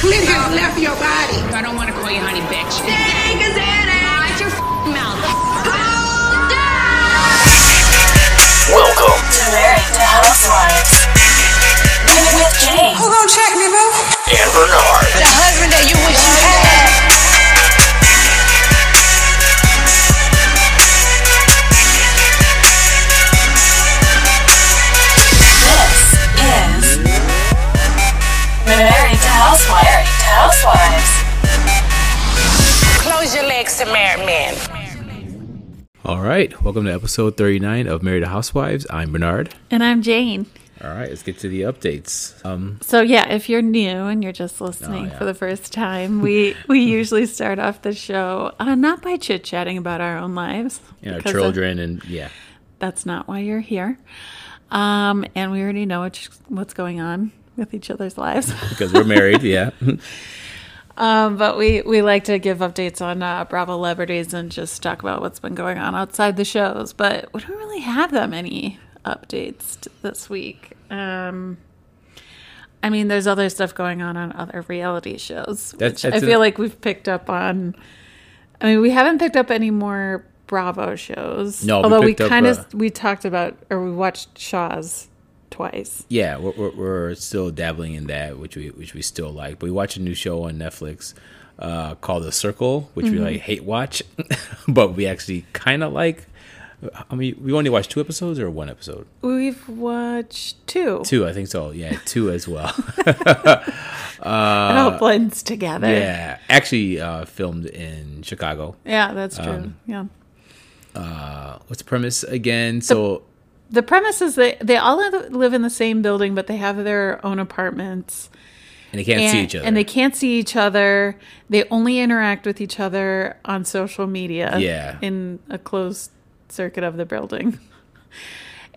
clit has left your body. I don't want to call you honey bitch. Watch your f***ing mouth. Welcome to Married to Housewives. With, with Jane Who gonna check me, boo? and Bernard. Close your legs to married men. All right, welcome to episode 39 of Married to Housewives. I'm Bernard. And I'm Jane. All right, let's get to the updates. Um, So yeah, if you're new and you're just listening Oh, yeah. for the first time, we we usually start off the show uh, not by chit chatting about our own lives, you know, because, uh, children and yeah, that's not why you're here. Um, and we already know which, what's going on with each other's lives. because we're married. Yeah, Um, but we, we like to give updates on uh, Bravo celebrities and just talk about what's been going on outside the shows. But we don't really have that many updates this week. Um, I mean, there's other stuff going on on other reality shows, That's- which I feel a- like we've picked up on. I mean, we haven't picked up any more Bravo shows. No, although we, up, kind of uh, we talked about or we watched Shahs twice. yeah, we're, we're, we're still dabbling in that, which we which we still like. But we watch a new show on Netflix uh, called The Circle, which we Mm-hmm. like hate watch, but we actually kind of like. I mean, we only watched two episodes or one episode. We've watched two. Two, I think so. Yeah, two as well. it all blends together. Uh, yeah, actually uh, filmed in Chicago. Yeah, that's true. Um, yeah. What's the premise again? So The premise is that they all live- in the same building, but they have their own apartments. and they can't and, see each other. And they can't see each other. They only interact with each other on social media. Yeah. In a closed circuit of the building.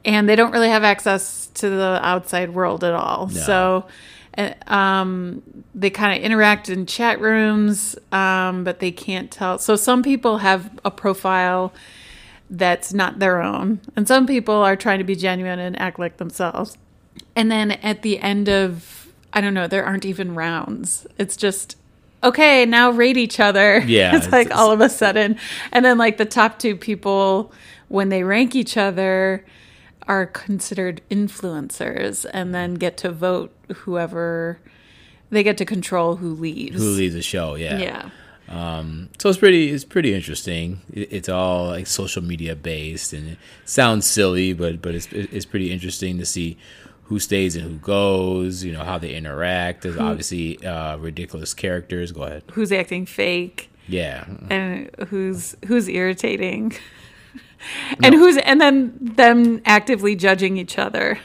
And they don't really have access to the outside world at all. So uh, um, they kind of interact in chat rooms, um, but they can't tell. So some people have a profile that's not their own. And some people are trying to be genuine and act like themselves. And then at the end of, I don't know, there aren't even rounds. It's just, okay, now rate each other. Yeah, it's like it's- all of a sudden. And then, like, the top two people, when they rank each other, are considered influencers and then get to vote whoever, they get to control who leaves. who leads the show? Yeah. Yeah. So it's pretty. It's pretty interesting. It, it's all like social media based, and it sounds silly, but but it's it's pretty interesting to see who stays and who goes. You know how they interact. There's obviously uh, ridiculous characters. Go ahead. Who's acting fake. Yeah. and who's who's irritating and who's and then them actively judging each other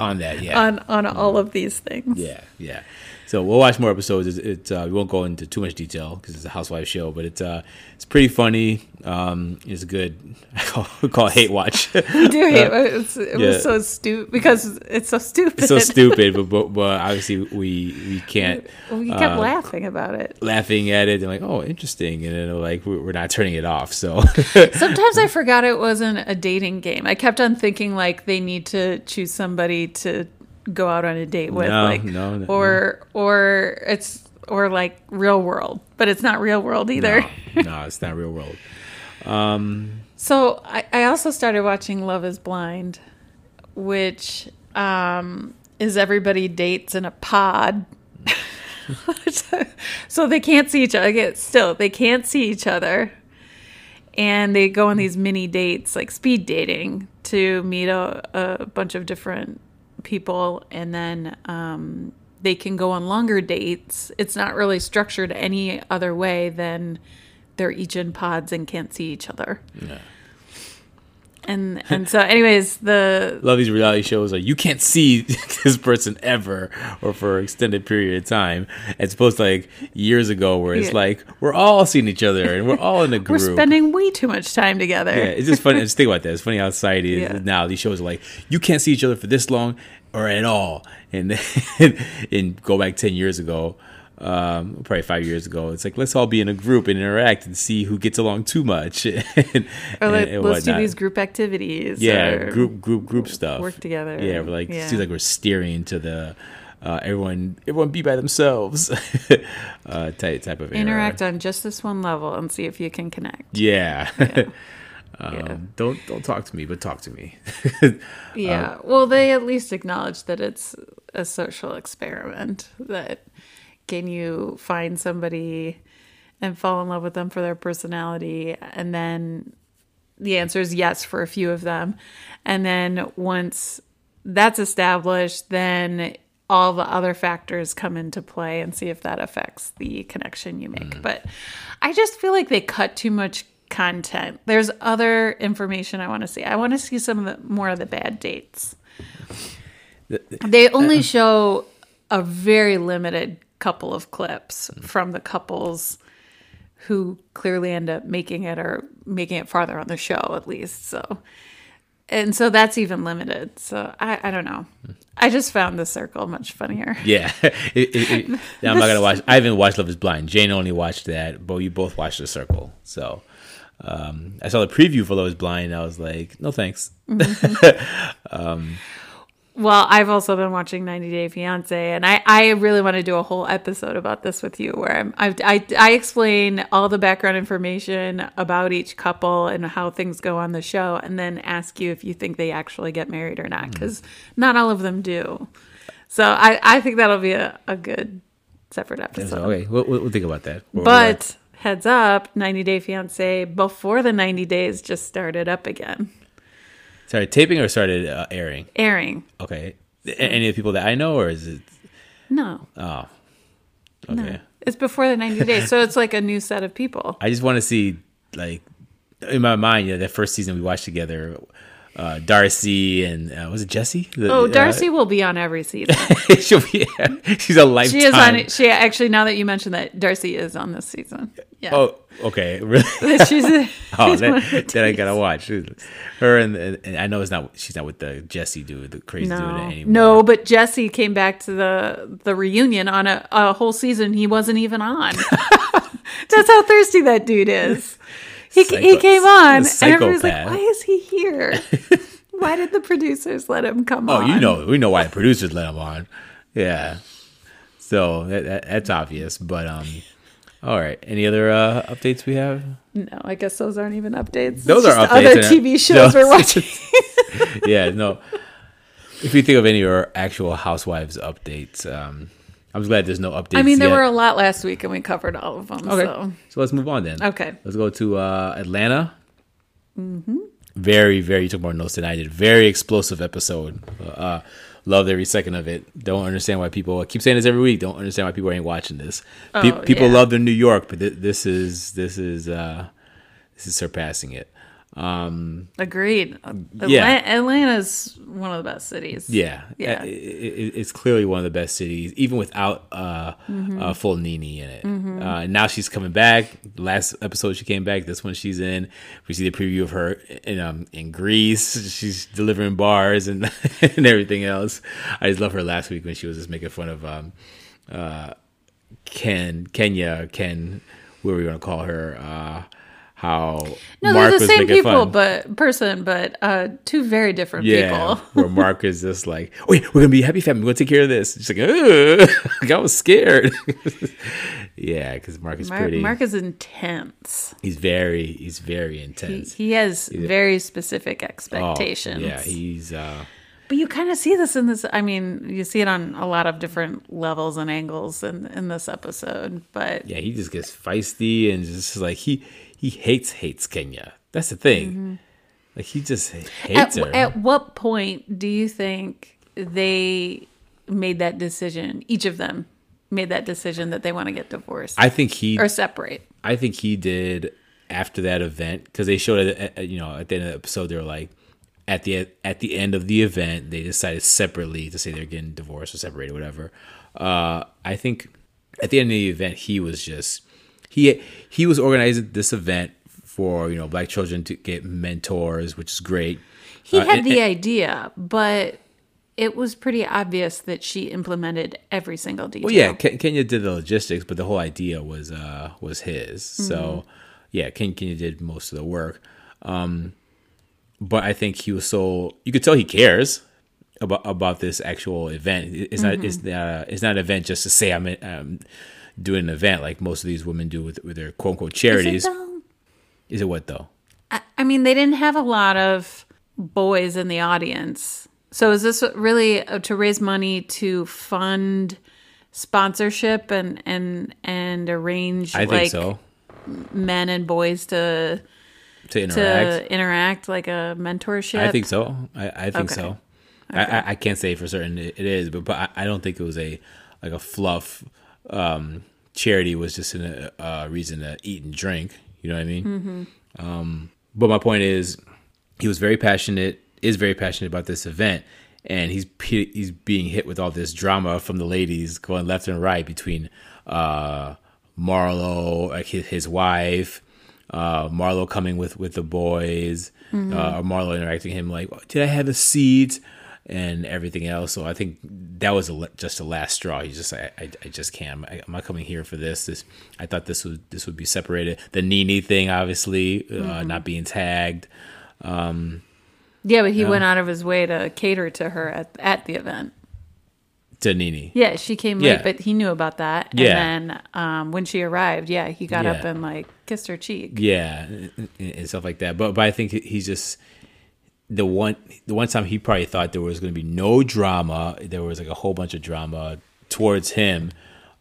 On that. Yeah. on on all of these things Yeah, yeah. So we'll watch more episodes. It's, it's uh, we won't go into too much detail because it's a housewife show, but it's uh, it's pretty funny. Um, it's good. I call, we call it hate watch. we do hate it, it's, it yeah. was so stupid because it's so stupid it's so stupid, but, but but obviously we we can't we kept uh, laughing about it laughing at it and like oh interesting, and then like we're we're not turning it off. So sometimes i forgot it wasn't a dating game i kept on thinking like they need to choose somebody to go out on a date with No, like no, no, or or it's or like real world but it's not real world either no, no, it's not real world. Um, So I, I also started watching Love is Blind, which um, is everybody dates in a pod. so they can't see each other. Again, Still, they can't see each other. And they go on these mini dates, like speed dating, to meet a, a bunch of different people. And then um, they can go on longer dates. It's not really structured any other way than they're each in pods and can't see each other. And and so, anyways, the Love these reality shows like you can't see this person ever or for an extended period of time. As opposed to like years ago where it's Yeah. like we're all seeing each other and we're all in a we're group. spending way too much time together. Yeah, it's just funny. just think about that. It's funny how society is Yeah. now. These shows are like you can't see each other for this long or at all. And then, and go back ten years ago, um, probably five years ago. It's like let's all be in a group and interact and see who gets along too much. and, or like, and let's do these group activities. yeah group group group stuff work together. Yeah, we're like Yeah. seems like we're steering to the uh, everyone everyone be by themselves uh, type type of era. Interact on just this one level and see if you can connect. Yeah. um, Yeah. Don't don't talk to me, but talk to me. Yeah. well, they at least acknowledge that it's a social experiment. That can you find somebody and fall in love with them for their personality, and then the answer is yes for a few of them, and then once that's established, then all the other factors come into play and see if that affects the connection you make. Mm. But I just feel like they cut too much content. There's other information I want to see. I want to see some of the more of the bad dates. They only uh-huh. show a very limited couple of clips from the couples who clearly end up making it or making it farther on the show at least. So and so that's even limited. So I, I don't know. I just found the circle much funnier. yeah. It- it- it- I'm not gonna watch. I haven't watched Love Is Blind. Jane only watched that, but you both watched The Circle. So um, I saw the preview for Love Is Blind. And I was like, no thanks. Well, I've also been watching 90 Day Fiance, and I, I really want to do a whole episode about this with you, where I'm, I, I, I explain all the background information about each couple and how things go on the show, and then ask you if you think they actually get married or not, hmm. because not all of them do. So I, I think that'll be a, a good separate episode. So, okay, we'll, we'll we'll think about that. We're But heads up, 90 Day Fiance before the 90 days just started up again. Sorry, taping or started uh, airing. airing. Okay, A- any of the people that I know, or is it? No, Oh, okay. no. It's before the 90 days. So it's like a new set of people. I just want to see like in my mind, you know, that first season we watched together, uh, Darcy and uh, was it Jesse? The- Oh, uh, Darcy will be on every season. she'll be, she's a lifetime. She is on it. She actually, now that you mentioned that, Darcy is on this season. Yeah. Oh, okay, really? she's, a, Oh, she's one that, of the that I gotta watch. Her and, and I know it's not. She's not with the Jesse dude, the crazy dude No, anymore. no, but Jesse came back to the the reunion on a, a whole season he wasn't even on. That's how thirsty that dude is. He, he came on, and everybody's like, "Why is he here? Why did the producers let him come Oh, on?" Oh, you know, we know why the producers let him on. Yeah, so that, that, that's obvious. But um, all right. Any other uh, updates we have? No, I guess those aren't even updates. Those It's are updates Other TV shows No. we're watching. yeah, no. If you think of any of our actual Housewives updates, um, I'm glad there's no updates. I mean, there yet. were a lot last week, and we covered all of them. Okay, So so let's move on then. Okay. let's go to uh, Atlanta. Mm-hmm. Very, very. You took more notes than I did. Very explosive episode. Uh, loved every second of it. Don't understand why people I keep saying this every week. Don't understand why people ain't watching this. Pe- Oh, people yeah. love the New York, but th- this is this is uh, this is surpassing it. Agreed. Atla- Yeah. Atlanta's one of the best cities. Yeah, Yeah. It- it- it's clearly one of the best cities, even without uh, Mm-hmm. uh, full Nini in it. Uh, now she's coming back. Last episode she came back. This one she's in. We see the preview of her in um, in Greece. She's delivering bars and and everything else. I just love her last week when she was just making fun of um, uh, Ken Kenya Ken. What were we gonna call her? Uh, how No, Mark they're the same people, fun. but person, but uh, two very different Yeah, people. where Mark is just like, wait, we're gonna be a happy family. We're gonna take care of this. She's like, like I was scared. yeah, because Mark is Mark, pretty. Mark is intense. he's very, he's very intense. he has very specific Oh, expectations. yeah, he's. uh But you kind of see this in this. I mean, you see it on a lot of different levels and angles in in this episode. But Yeah, he just gets feisty and just like he he hates hates Kenya. That's the thing. Like he just hates Mm-hmm. at, her. at what point do you think they made that decision? Each of them made that decision that they want to get divorced I think he or separate. I think he did after that event because they showed it. At, at- you know, at the end of the episode, they were like, at the at the end of the event, they decided separately to say they're getting divorced or separated, whatever. Uh, I think at the end of the event, he was just he he was organizing this event for you know black children to get mentors, which is great. He Uh, had and- the and- idea, but it was pretty obvious that she implemented every single detail. Well, yeah, Ken- Kenya did the logistics, but the whole idea was uh was his. So yeah, Ken- Kenya did most of the work. Um, but I think he was so you could tell he cares. about about this actual event. It's not it's not it's not an event just to say I'm um, doing an event like most of these women do with with their quote unquote charities. Is it though? Is it what though? I, I mean, they didn't have a lot of boys in the audience. So is this really uh, to raise money to fund sponsorship and and and arrange I think like so. men and boys to To interact. to interact like a mentorship? I think so. I, I think Okay. so. I, I, I can't say for certain it, is, but but I, I don't think it was a like a fluff. Um, charity was just a uh, reason to eat and drink. You know what I mean? Mm-hmm. Um, but my point is, he was very passionate. Is very passionate about this event, and he's he's being hit with all this drama from the ladies going left and right between uh, Marlo, like his, his wife, uh, Marlo coming with with the boys, uh, or Marlo interacting with him like, "Did I have a seat?" And everything else. So I think that was a, just the last straw. He's just I, I, I just can't. I, I'm not coming here for this. This I thought this would this would be separated. The Nini thing, obviously, uh, not being tagged. Yeah, but he went out of his way to cater to her at at the event. To Nini. Yeah, she came Yeah. late, but he knew about that. Yeah. And then um, when she arrived, yeah, he got up and like kissed her cheek. Yeah, and, and stuff like that. But but I think he's just the one the one time he probably thought there was going to be no drama. There was like a whole bunch of drama towards him,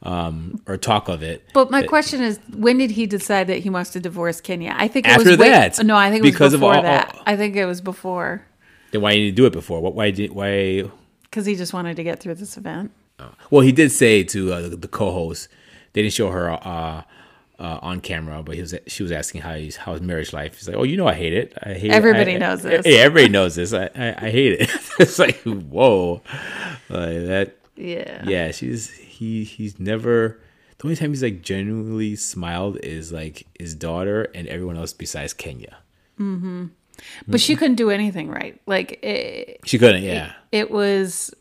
um, or talk of it. But my question is, when did he decide that he wants to divorce Kenya? I think it After was way- that, no, I think it was because of all- that. all- I think it was before Then why didn't he do it before? What why did why? because he just wanted to get through this event. Well, he did say to uh, the, the co-host. They didn't show her uh, uh, on camera, but he was she was asking how he's how his marriage life. He's like, "Oh, you know, I hate it. I hate Everybody it. I- knows I- this. Yeah, everybody knows this. I, I, I hate it. it's like, whoa, like that. Yeah. Yeah, she's he he's never. The only time he's like genuinely smiled is like his daughter and everyone else besides Kenya. Hmm. But she couldn't do anything right. Like it, She couldn't. Yeah, it was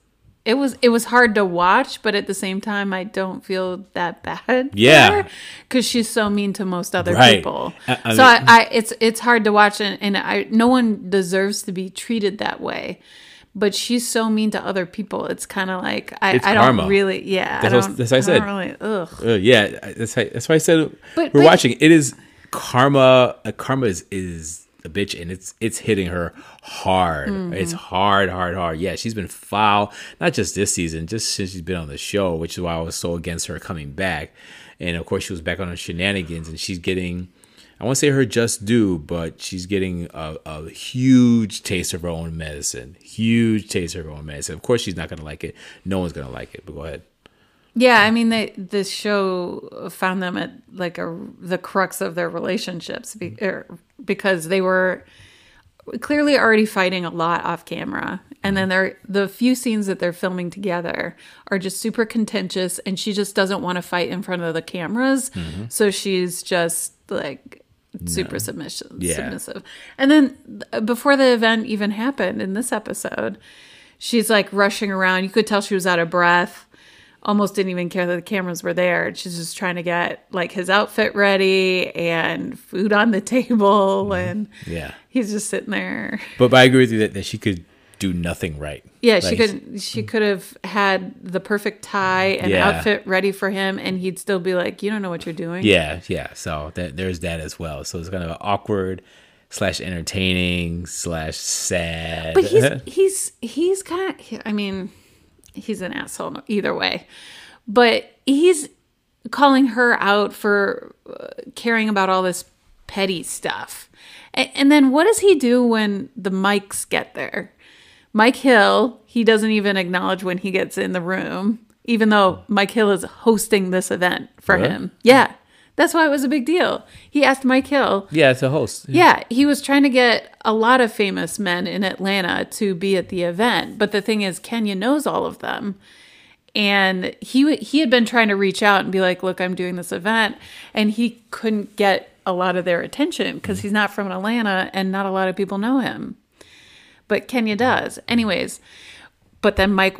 it was it was hard to watch, but at the same time I don't feel that bad. Yeah. Because she's so mean to most other Right. people. I- I so mean- I, I it's it's hard to watch and, and I no one deserves to be treated that way. But she's so mean to other people. It's kind of like I, I don't really yeah. That's I what- don't, that's what I said. really ugh. Uh, yeah, that's why, that's why I said But- we're but- watching. It is karma. Uh, karma is is a bitch, and it's it's hitting her hard. Mm-hmm. It's hard, hard, hard. Yeah, she's been foul, not just this season, just since she's been on the show, which is why I was so against her coming back. And of course, she was back on her shenanigans, and she's getting. I won't say her just due, but she's getting a, a huge taste of her own medicine. Huge taste of her own medicine. Of course, she's not going to like it. No one's going to like it. But go ahead. Yeah, I mean, they, this show found them at like a the crux of their relationships be, mm-hmm. er, because they were clearly already fighting a lot off camera, and then mm-hmm. they're the few scenes that they're filming together are just super contentious, and she just doesn't want to fight in front of the cameras, mm-hmm. so she's just like super submission Yeah. submissive. And then uh, before the event even happened in this episode, she's like rushing around. You could tell she was out of breath. Almost didn't even care that the cameras were there. She's just trying to get like his outfit ready and food on the table, mm-hmm. and Yeah. he's just sitting there. But, but I agree with you that, that she could do nothing right. Yeah, she could she mm. could have had the perfect tie and Yeah. outfit ready for him, and he'd still be like, "You don't know what you're doing." Yeah, yeah. So that there's that as well. So it's kind of awkward slash entertaining slash sad. but he's he's he's kind of i mean he's an asshole either way. But he's calling her out for uh, caring about all this petty stuff. And, and then what does he do when the mics get there? Mike hill he doesn't even acknowledge when he gets in the room even though mike hill is hosting this event for Really? him. Yeah that's why it was a big deal. He asked mike hill. Yeah, it's a host. yeah, he was trying to get a lot of famous men in Atlanta to be at the event, but the thing is, Kenya knows all of them, and he he had been trying to reach out and be like, "Look, I'm doing this event," and he couldn't get a lot of their attention because he's not from Atlanta and not a lot of people know him, but Kenya does, anyways. But then Mike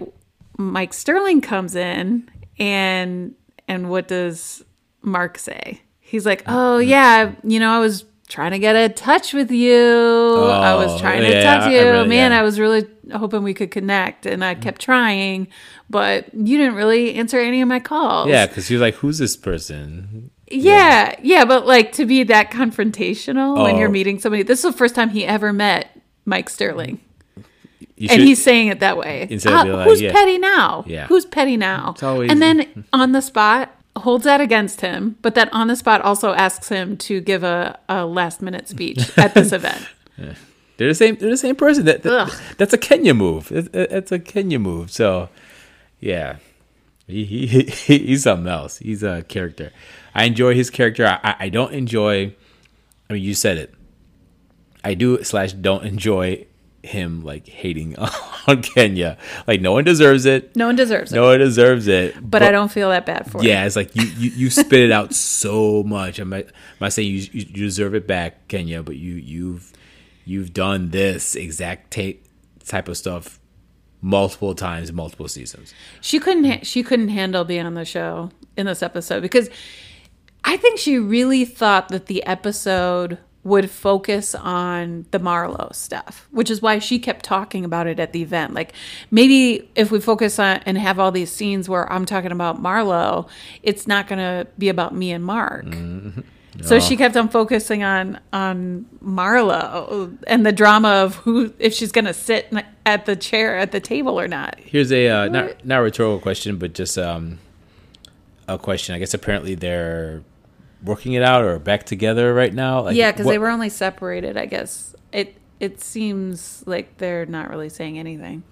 Mike Sterling comes in, and and what does Mark say? He's like, mm, "Oh mm. yeah, you know, I was trying to get in touch with you I was Oh, trying to yeah, talk to I you. really- Man, yeah. I was really hoping we could connect, and I mm. kept trying, but you didn't really answer any of my calls. Yeah, because you're like, who's this person? Yeah, yeah, but like to be that confrontational when Oh. you're meeting somebody. This is the first time he ever met Mike Sterling, You and should- he's saying it that way. Instead of Ah, like, who's yeah. petty now? Yeah. who's petty now? always- and then on the spot holds that against him, but that on the spot also asks him to give a, a last minute speech at this event. They're the same. They're the same person. That, that- that's a Kenya move. That's a Kenya move. So, yeah, he, he, he he's something else. He's a character. I enjoy his character. I- I don't enjoy. I mean, you said it. I do slash don't enjoy him like hating on Kenya. Like no one deserves it. No one deserves it, No one deserves it. but I don't feel that bad for it. Yeah, him. it's like you, you, you spit it out so much. I'm not, I'm not saying you, you you deserve it back, Kenya, but you you've you've done this exact ta- type of stuff multiple times, multiple seasons. She couldn't. Ha- she couldn't handle being on the show in this episode because I think she really thought that the episode would focus on the Marlo stuff, which is why she kept talking about it at the event. Like maybe if we focus on and have all these scenes where I'm talking about Marlo, it's not going to be about me and Mark. So she kept on focusing on on Marlo and the drama of who if she's going to sit at the chair at the table or not. Here's a uh, not not a rhetorical question, but just um a question. I guess apparently they're working it out or back together right now. Like, yeah, because they were only separated. I guess it it seems like they're not really saying anything.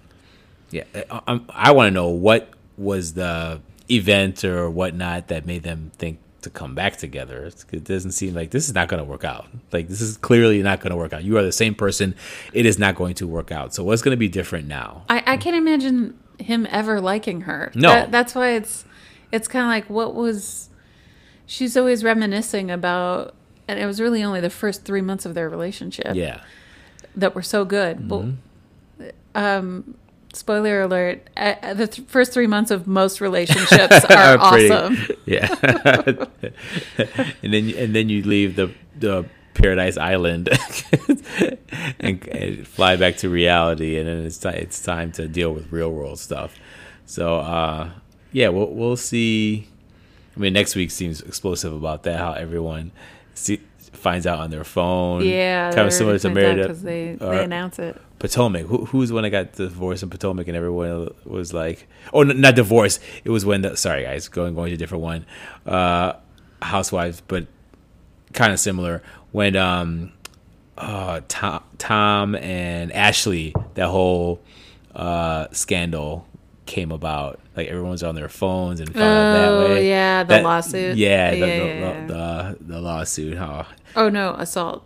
Yeah, uh, uh, um, I, I'm- want to know what was the event or whatnot that made them think to come back together. It doesn't seem like this is not going to work out. Like this is clearly not going to work out. You are the same person. It is not going to work out. So what's going to be different now? I, I can't imagine him ever liking her. No. That- that's why it's it's kind of like what was. She's always reminiscing about, and it was really only the first three months of their relationship Yeah, that were so good. But, um, Mm-hmm. spoiler alert: uh, the th- first three months of most relationships are Pretty- awesome. Yeah, and then and then you leave the the Paradise Island and, and fly back to reality, and then it's time it's time to deal with real world stuff. So uh, yeah, we'll we'll see. I mean, next week seems explosive about that. How everyone see, finds out on their phone. Yeah, kind of similar to because Meredith they they announce it. Potomac. Who, who's when I got divorced in Potomac, and everyone was like, "Oh, n- not divorced. It was when the sorry guys, going going to a different one, uh, Housewives, but kind of similar when um, uh, Tom, Tom and Ashley that whole uh scandal came about. Like everyone's on their phones and found out that Oh, way. yeah, the lawsuit. Yeah, the, Yeah, the, yeah, the, the, the lawsuit. How Oh no, assault.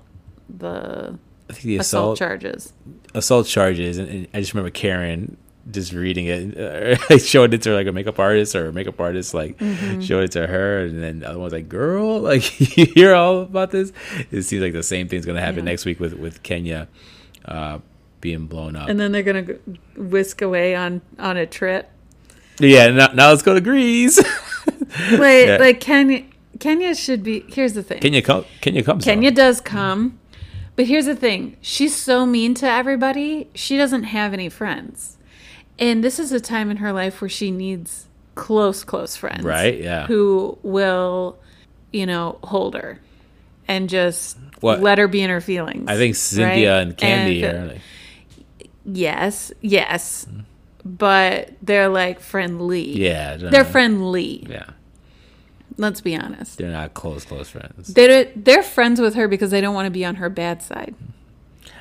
The I think the assault, assault charges. assault charges, and, and I just remember Karen just reading it, I showed it to her, like a makeup artist or a makeup artist, like Mm-hmm. showed it to her, and then the other one's like, "Girl, like you hear all about this?" It seems like the same thing's gonna happen Yeah. next week with with Kenya uh, being blown up. And then they're gonna whisk away on on a trip. yeah, now, now let's go to Greece. Like Yeah. like Kenya Kenya should be. Here's the thing. Kenya come, Kenya comes. Kenya does come, but here's the thing. She's so mean to everybody. She doesn't have any friends, and this is a time in her life where she needs close, close friends. Right, yeah. Who will, you know, hold her and just What? let her be in her feelings. I think Cynthia right? and Candy And- are like, Yes, yes, but they're like friendly. yeah, They're friendly. Yeah, Let's be honest. they're not close, close friends. They're they're friends with her because they don't want to be on her bad side.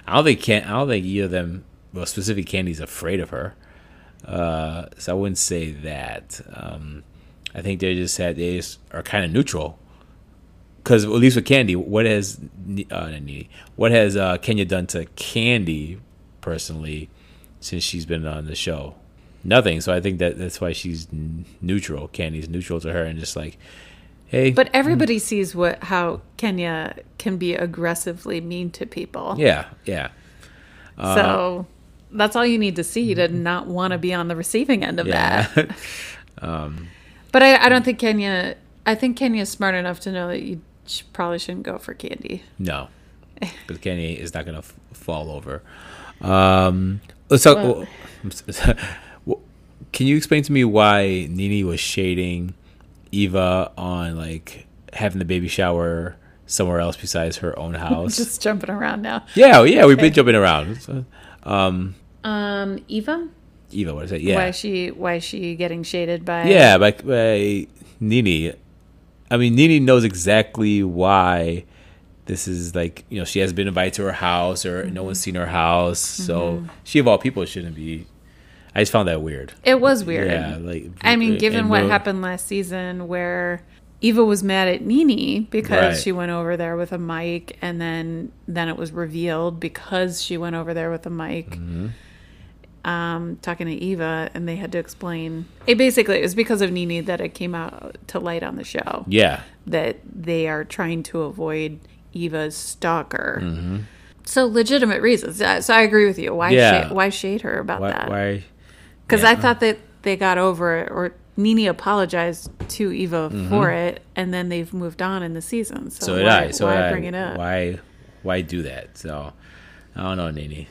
I don't think can I don't think either of them, well, specifically Candy's afraid of her. Uh, so I wouldn't say that. Um, I think they just had they just are kind of neutral. Because at least with Candy, what has uh, what has uh, Kenya done to Candy personally since she's been on the show? Nothing. So I think that that's why she's neutral. Candy's neutral to her and just like, hey, But everybody sees what how Kenya can be aggressively mean to people. yeah, yeah, Uh, so that's all you need to see to not want to be on the receiving end of yeah. that. But I, I don't think Kenya. I think Kenya's smart enough to know that you probably shouldn't go for Candy. no, because Kenny is not gonna f- fall over. Um, let's talk. Well- well, can you explain to me why Nini was shading Eva on like having the baby shower somewhere else besides her own house? Just jumping around now. yeah, yeah, we've been jumping around. Um, Um, Eva, Eva, what is it? Yeah, why is she why is she getting shaded by? Yeah, by, by Nini. I mean, Nini knows exactly why this is like, you know, she hasn't been invited to her house or no one's seen her house. So she, of all people, shouldn't be. I just found that weird. It was weird. Yeah, like I mean, given what Ro- happened last season, where Eva was mad at Nini because Right. she went over there with a mic, and then then it was revealed because she went over there with a mic, Mm-hmm. um, talking to Eva, and they had to explain. It basically it was because of Nini that it came out to light on the show Yeah, that they are trying to avoid Eva's stalker. Mm-hmm. So legitimate reasons. So I agree with you. Why Yeah. shade, why shade her about why? that? why Because Yeah. I thought that they got over it, or Nini apologized to Eva for it, and then they've moved on in the season. So, so did why, I. So why I. bring it up? Why? Why do that? So I don't know, Nini.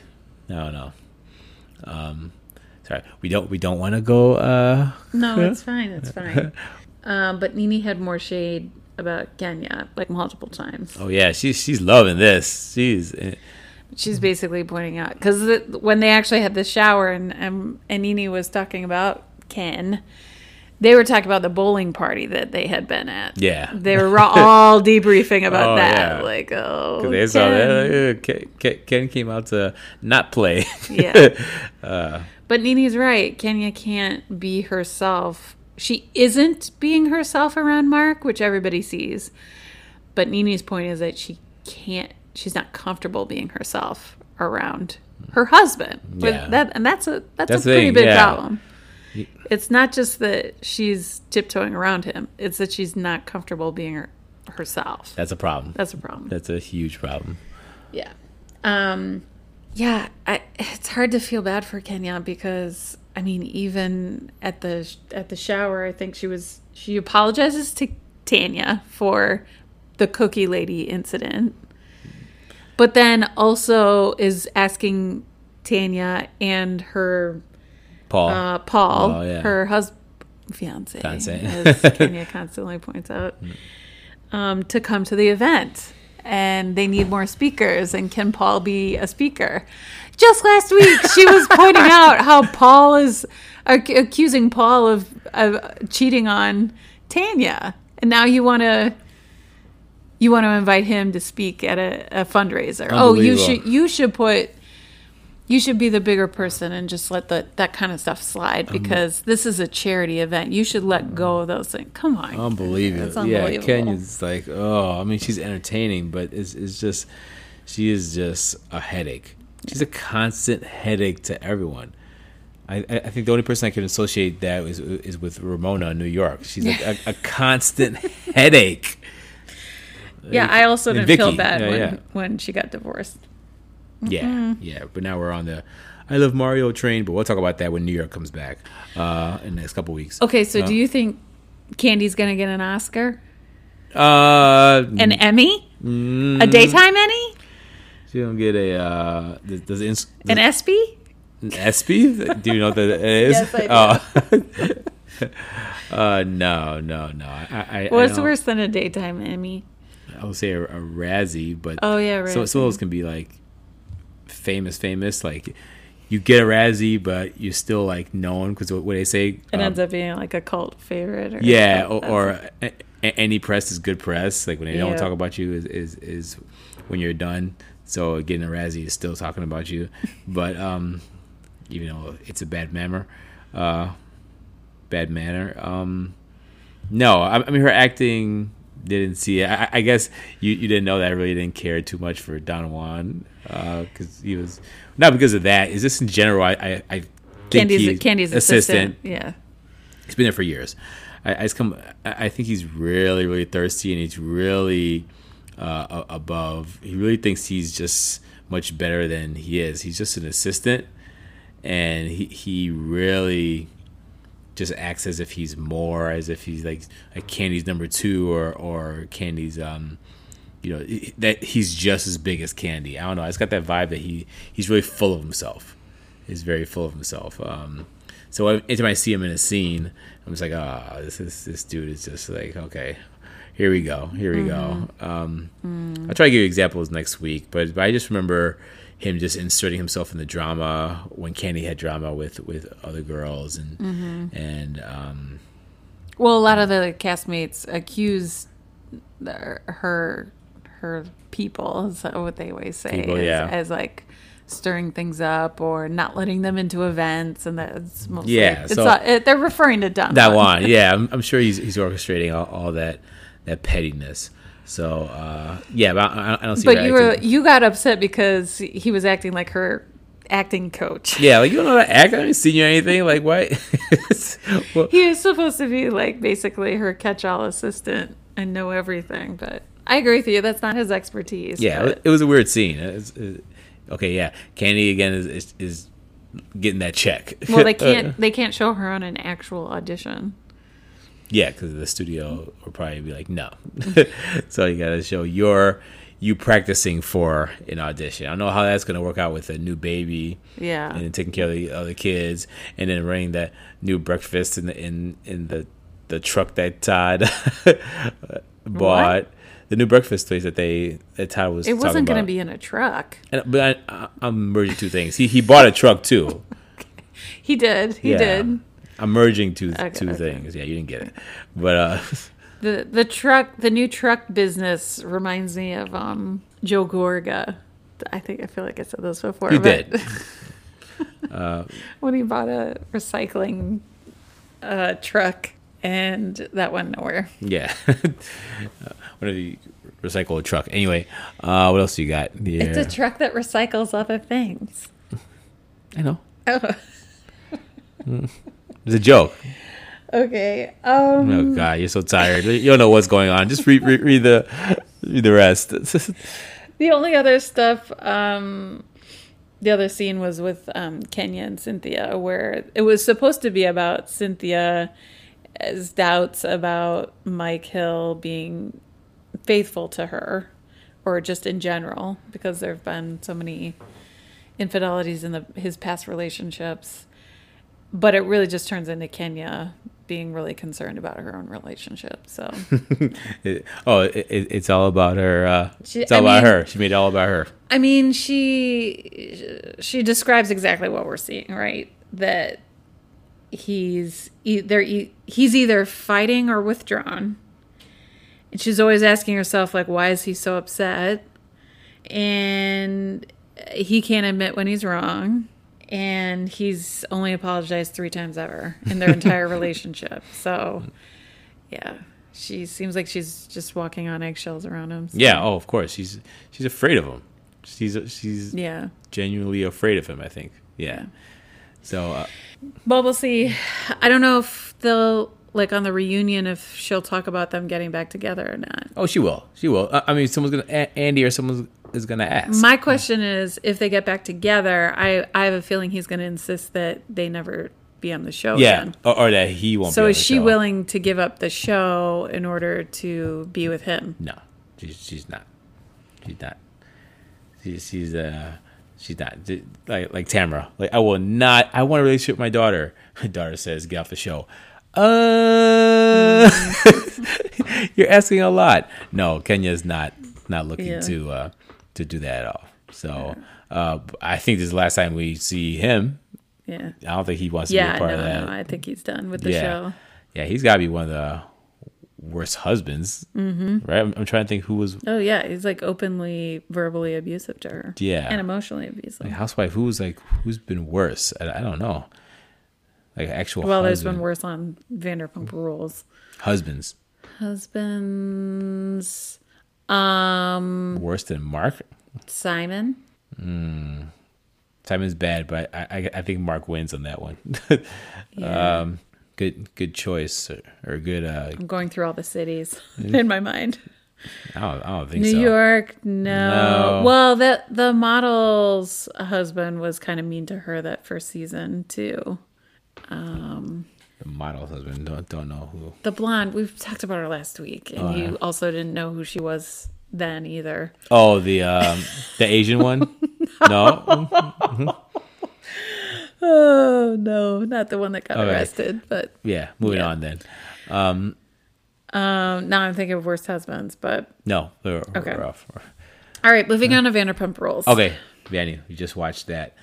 I don't know. Um, sorry, we don't. We don't want to go. Uh, No, it's fine. It's fine. um, but Nini had more shade about Kenya, like multiple times. oh yeah, she's she's loving this. She's. eh, She's basically pointing out because the, when they actually had the shower and, and and Nini was talking about Ken, they were talking about the bowling party that they had been at. Yeah. they were all debriefing about Oh, that. yeah. Like, oh, They saw Ken. that. uh, Ken, Ken, Ken came out to not play. Yeah. But Nini's right. Kenya can't be herself. She isn't being herself around Mark, which everybody sees. But Nini's point is that she can't. She's not comfortable being herself around her husband. Yeah. that and that's a that's, That's a pretty thing, big yeah. problem. It's not just that she's tiptoeing around him. It's that she's not comfortable being her, herself. That's a problem. That's a problem. That's a huge problem. Yeah. Um yeah, I, it's hard to feel bad for Kenya because I mean even at the at the shower I think she was she apologizes to Tanya for the cookie lady incident. But then also is asking Tanya and her Paul. uh, Paul, Oh, yeah. her husband, fiance, Fiancé. as Kenya constantly points out, um, to come to the event. And they need more speakers. And can Paul be a speaker? Just last week, she was pointing out how Paul is ac- accusing Paul of, of cheating on Tanya, and now you want to you want to invite him to speak at a, a fundraiser. Oh, you should you should put you should be the bigger person and just let the, that kind of stuff slide um, because this is a charity event. You should let go of those things. Come on. It's Unbelievable. Yeah, unbelievable. Kenya's like, oh, I mean, she's entertaining, but it's, it's just, she is just a headache. She's a constant headache to everyone. I, I I think the only person I can associate that is is with Ramona in New York. She's like a, a constant headache. yeah, I also And didn't feel bad Yeah, when, yeah. when she got divorced. Yeah, yeah. But now we're on the I love Mario train, but we'll talk about that when New York comes back uh, in the next couple weeks. Okay, so Uh, do you think Candy's going to get an Oscar? Uh, An Emmy? Mm. A daytime Emmy? she don't get a uh, does, does, does An ESPY? An ESPY? Do you know what that is? Yes, I do. Oh. uh, no, no, no. I, I, What's I worse than a daytime Emmy? I would say a, a Razzie, but Oh, yeah, So, some of those can be like famous, famous. Like you get a Razzie, but you're still like known because what they say. It um, ends up being like a cult favorite. Or yeah, or, or a, a- any press is good press. Like when they don't talk about you is, is is when you're done. So getting a Razzie is still talking about you, but um, even though it's a bad manner, uh, bad manner. Um, no, I, I mean her acting didn't see it. I, I guess you, you didn't know that I really didn't care too much for Don Juan because he was not because of that. Is this in general? I I, I think Candy's, he's Candy's assistant. Yeah. he's been there for years. I, I just come. I I think he's really, really thirsty, and he's really uh, above. He really thinks he's just much better than he is. He's just an assistant, and he he really just acts as if he's more, as if he's like like Candy's number two or or Candy's um you know that he's just as big as Candy. I don't know. It's got that vibe that he he's really full of himself. He's very full of himself. Um, so anytime I see him in a scene, I'm just like, ah, this is this dude is just like, okay, here we go, here we go. Um, I'll try to give you examples next week, but, but I just remember him just inserting himself in the drama when Candy had drama with with other girls and and um, Well, a lot of the castmates accuse the, her her people, is what they always say, People, as, yeah. as like stirring things up or not letting them into events, and that's mostly Yeah, It's so- not, it, they're referring to Don. that one. Yeah, I'm, I'm sure he's he's orchestrating all, all that that pettiness. So uh, yeah, but I, I don't see. But you were acting- you got upset because he was acting like her acting coach. yeah, like you don't know how to act. I haven't seen you or anything. Like what? well, He was supposed to be like basically her catch-all assistant and know everything, but I agree with you. That's not his expertise. yeah, but- it was a weird scene. It's- it- okay, yeah, Candy again is, is is getting that check. well, they can't they can't show her on an actual audition. Yeah, because the studio will probably be like, no. so you got to show your you practicing for an audition. I don't know how that's going to work out with a new baby. Yeah. and then taking care of the other kids, and then running that new breakfast in the in in the the truck that Todd bought. The new breakfast place that they that Todd was. It wasn't going to be in a truck. And, but I, I, I'm merging two things. He he bought a truck too. He did. He Yeah. did. I'm merging two Okay, two okay. things. Yeah, you didn't get it, but uh, The the truck the new truck business reminds me of um Joe Gorga. I think I feel like I said this before. You but- did. when he bought a recycling uh, truck and that went nowhere. yeah. Whenever you recycle a truck. Anyway, uh, what else you got? Yeah, It's a truck that recycles other things. I know. Oh, It's a joke. okay. Um, Oh God, you're so tired. You don't know what's going on. Just read read, read the read the rest. the only other stuff, um, the other scene was with um, Kenya and Cynthia, where it was supposed to be about Cynthia's doubts about Mike Hill being faithful to her, or just in general, because there have been so many infidelities in the his past relationships. But it really just turns into Kenya being really concerned about her own relationship. So It- oh, it, it, it's all about her. Uh, She- it's all I about mean- her. She made it all about her. I mean, she she describes exactly what we're seeing, right? That he's e- they're e- he's either fighting or withdrawn, and she's always asking herself like, why is he so upset? And he can't admit when he's wrong, and he's only apologized three times ever in their entire relationship. So, yeah. She seems like she's just walking on eggshells around him. so- Yeah. Oh, of course. She's she's afraid of him. She's she's Yeah. genuinely afraid of him. I think. Yeah. So uh, Well, we'll see. I don't know if they'll like on the reunion if she'll talk about them getting back together or not. oh, she will. She will. I, I mean, someone's gonna A- Andy or someone is gonna ask. My question is if they get back together, I I have a feeling he's going to insist that they never be on the show yeah, again. or, or that he won't. So be on is she show. willing to give up the show in order to be with him? No, she's she's not. She's not. She's she's uh she's not like like Tamara. Like I will not. I want a relationship with my daughter. My daughter says, "Get off the show." Uh, you're asking a lot. No, Kenya's not not looking Yeah. to uh to do that at all. So uh, I think this is the last time we see him. Yeah. I don't think he wants to be a part no, of that. no. I think he's done with the yeah, show. yeah, he's got to be one of the worst husbands, mm-hmm. right? I'm, I'm trying to think who was Oh yeah, he's like openly verbally abusive to her. Yeah. And emotionally abusive. Like housewife who was like who's been worse I, I don't know like actual well, there's been worse on Vanderpump Rules. husbands Husbands. Um, worse than mark Simon. simon's bad but i i, I think mark wins on that one Yeah. um good good choice or, or good uh I'm going through all the cities in my mind. i don't, I don't think New so York, no. No. Well, the the model's husband was kind of mean to her that first season too. The model husband don't don't know who The blonde, we've talked about her last week, and Oh, you yeah. also didn't know who she was then either. Oh, the um, the Asian one. no. Oh no, not the one that got Okay. arrested. But Yeah. Moving on then. um, now I'm thinking of worst husbands. But No. We're, Okay. we're off. all right, moving on to Vanderpump Rules. Okay, Vanny, you just watched that.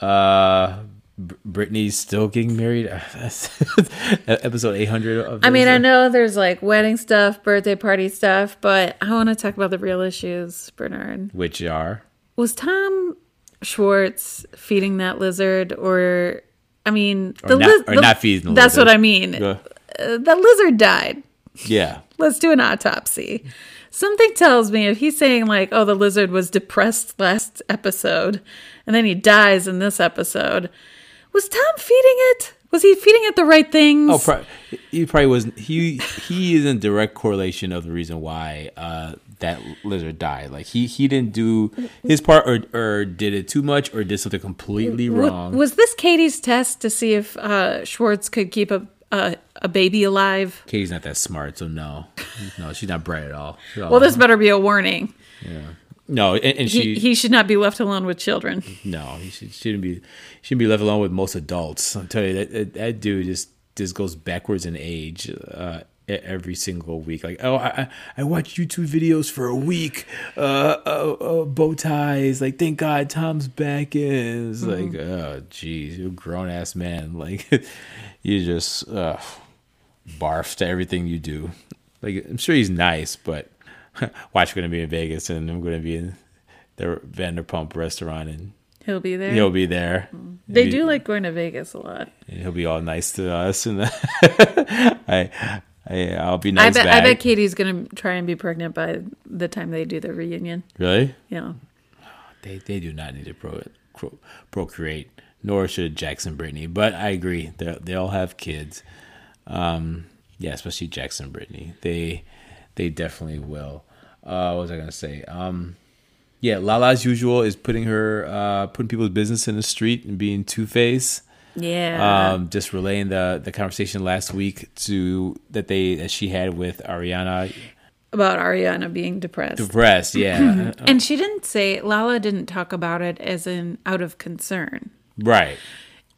Uh, Br- Brittany's still getting married. Episode eight hundred of. I mean. I know there's like wedding stuff, birthday party stuff, but I want to talk about the real issues, Bernard. which are Was Tom Schwartz feeding that lizard, or I mean, Or not- or not feeding the lizard. That's lizard. what I mean. Uh, Uh, the lizard died. yeah, Let's do an autopsy. Something tells me if he's saying like, "Oh, the lizard was depressed last episode, and then he dies in this episode," was Tom feeding it? Was he feeding it the right things? Oh, pro- he probably wasn't. He he is in direct correlation of the reason why uh, that lizard died. Like he he didn't do his part, or or did it too much, or did something completely wrong. Was this Katie's test to see if uh, Schwartz could keep a, a a baby alive? Katie's not that smart, so no, no, she's not bright at all. Well, this better be a warning. No, and, and she He, he should not be left alone with children. No, he should, shouldn't be shouldn't be left alone with most adults. I'm telling you that that, that dude just just goes backwards in age uh, every single week. Like, oh, I I- I watch YouTube videos for a week. Uh, uh, uh bow ties. Like, thank God Tom's back in. It's like, oh, geez, you're a grown ass man. Like, you just uh, barf to everything you do. Like, I'm sure he's nice, but watch going to be in Vegas and I'm going to be in the Vanderpump restaurant and He'll be there. he'll be there. they He'll do like going to Vegas a lot. and he'll be all nice to us, and I, I, I'll be I nice bet back. I bet Katie's gonna try and be pregnant by the time they do the reunion. really, Yeah. they they do not need to pro, pro, procreate, nor should Jax and Brittany. But I agree, they they all have kids. Um, yeah, especially Jax and Brittany. They they definitely will. Uh, what was I gonna say? Um, yeah, Lala as usual is putting her uh, putting people's business in the street and being two face. Yeah. um, just relaying the the conversation last week to that they that she had with Ariana About Ariana being depressed. depressed. Yeah, and she didn't say Lala didn't talk about it as an out of concern. right.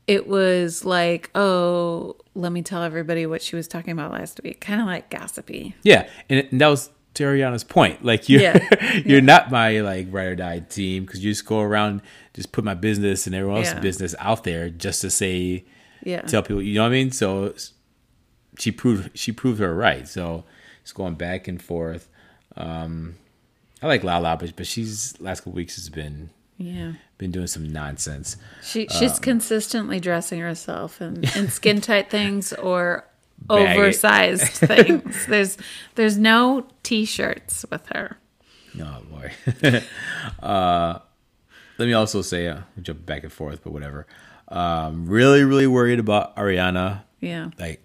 It was like, oh, let me tell everybody what she was talking about last week. Kind of like gossipy. Yeah, and, it- and that was to Ariana's point. Like you're Yeah. you're not my like ride or die team because you just go around just put my business and everyone else's Yeah. business out there just to say Yeah. tell people. You know what I mean? So she proved she proved her right. So it's going back and forth. Um, I like Lala, but but she's last couple weeks has been Yeah. been doing some nonsense. She she's consistently dressing herself in, in skin tight things or. Oversized things. There's there's no t-shirts with her. Oh boy. uh, let me also say, uh, jump back and forth, but whatever. Um, really, really worried about Ariana. Yeah. Like,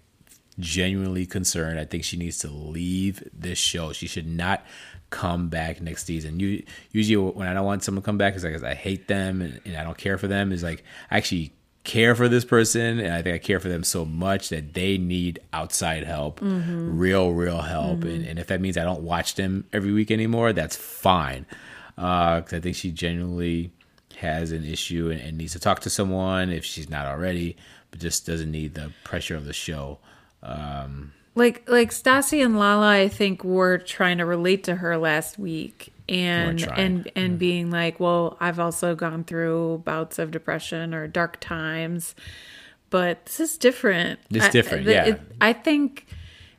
genuinely concerned. I think she needs to leave this show. She should not come back next season. You usually when I don't want someone to come back, is like I hate them and, and I don't care for them. Is like I actually care for this person, and I think I care for them so much that they need outside help, mm-hmm. real, real help. And, mm-hmm. and if that means I don't watch them every week anymore, that's fine. Uh, because I think she genuinely has an issue and, and needs to talk to someone if she's not already, but just doesn't need the pressure of the show. Um, Like like Stassi and Lala, I think were trying to relate to her last week and and and being like, well, I've also gone through bouts of depression or dark times, but this is different. It's different, the- yeah. it- I think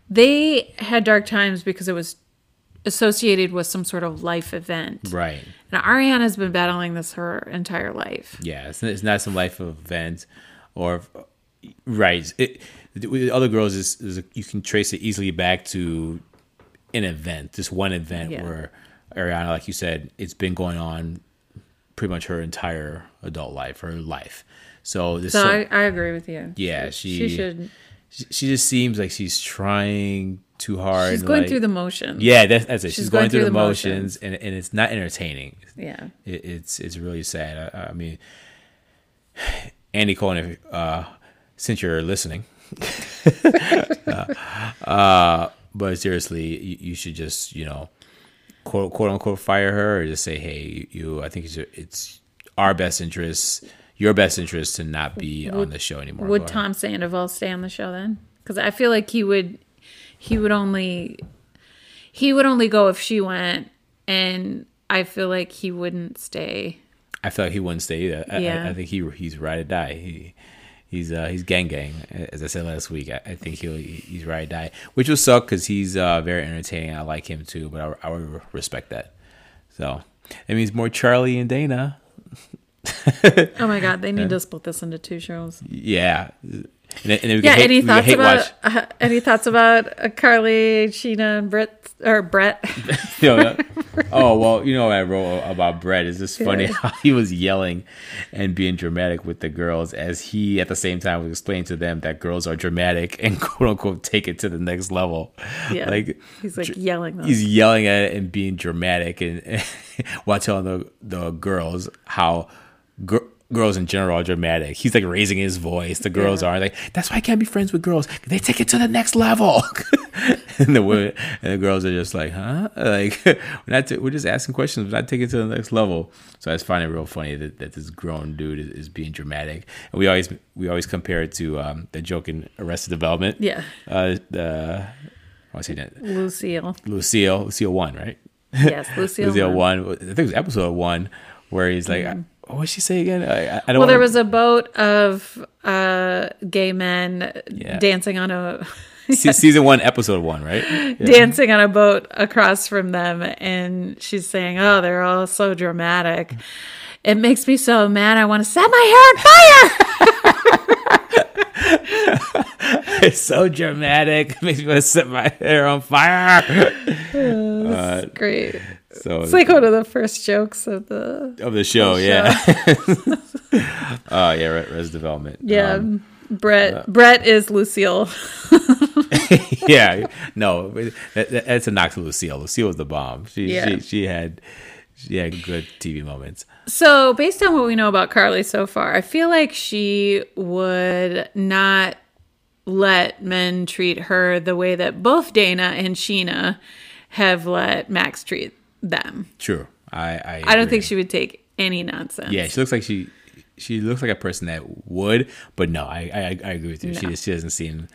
they had dark times because it was associated with some sort of life event. Right. And Ariana's been battling this her entire life. Yeah, it's, it's not some life event or right. It, with other girls is, is you can trace it easily back to an event, just one event Yeah. where Ariana, like you said, it's been going on pretty much her entire adult life, her life. So this, So so- I, I agree with you. Yeah, she, she- should. she, she just seems like she's trying too hard. She's going like- through the motions. Yeah, that's, that's it. She's, going, through, the motions, motions. and and it's not entertaining. Yeah. It, it's it's really sad. I, I mean, Andy Cohen, if, uh, since you're listening, uh, uh, but seriously, you, you should just you know quote quote unquote fire her or just say, hey, you, I think it's, it's our best interest, your best interest to not be on the show anymore. Would Tom Sandoval stay on the show then? Because I feel like he would. He would only. He would only go if she went, and I feel like he wouldn't stay. I feel like he wouldn't stay either. I, Yeah. I, I think he he's ride or die. He he's uh, he's gang gang. As I said last week, I, I think he'll he's ride or die, which will suck because he's uh, very entertaining. I like him too, but I, I would respect that. So it means more Charli and Dayna. Oh my god, they need to split this into two shows. Yeah. And and then we Yeah, hate, any thoughts about uh, any thoughts about uh, Carly, Scheana, and Brett or Brett? You know, oh well, you know what I wrote about Brett is this funny how he was yelling and being dramatic with the girls as he at the same time was explaining to them that girls are dramatic and quote unquote take it to the next level. Yeah, Like he's like yelling. Those. he's yelling at it and being dramatic and, while telling the the girls how gr- girls in general are dramatic. He's like raising his voice. The girls Yeah. are like, "That's why I can't be friends with girls. They take it to the next level." and the women and the girls are just like, "Huh?" Like we're not. T- we're just asking questions. We're not taking it to the next level. So I just find it real funny that, that this grown dude is, is being dramatic. And we always we always compare it to um, the joke in Arrested Development. Yeah. Uh, her name? Lucille. Lucille. Lucille one, right? Yes, Lucille. Lucille won. one. I think it was episode one where he's like, "What did she say again?" I, I don't. Well, there wanna- was a boat of uh, gay men Yeah. dancing on a Se- season one, episode one, right? Yeah. dancing on a boat across from them, and she's saying, "Oh, they're all so dramatic. It makes me so mad. I want to set my hair on fire." It's so dramatic. It Makes me want to set my hair on fire. Great. So It's like one of the first jokes of the of the show, the yeah. Oh yeah, Res Development. yeah. Um, Brett Brett is Lucille. yeah. No, that- that's a knock to Lucille. Lucille was the bomb. She Yeah. she she had she had good TV moments. So, based on what we know about Carly so far, I feel like she would not let men treat her the way that both Dayna and Scheana have let Max treat them. True. I I, I don't think she would take any nonsense. Yeah, she looks like she she looks like a person that would, but no, I I, I agree with you. She No. she doesn't seem.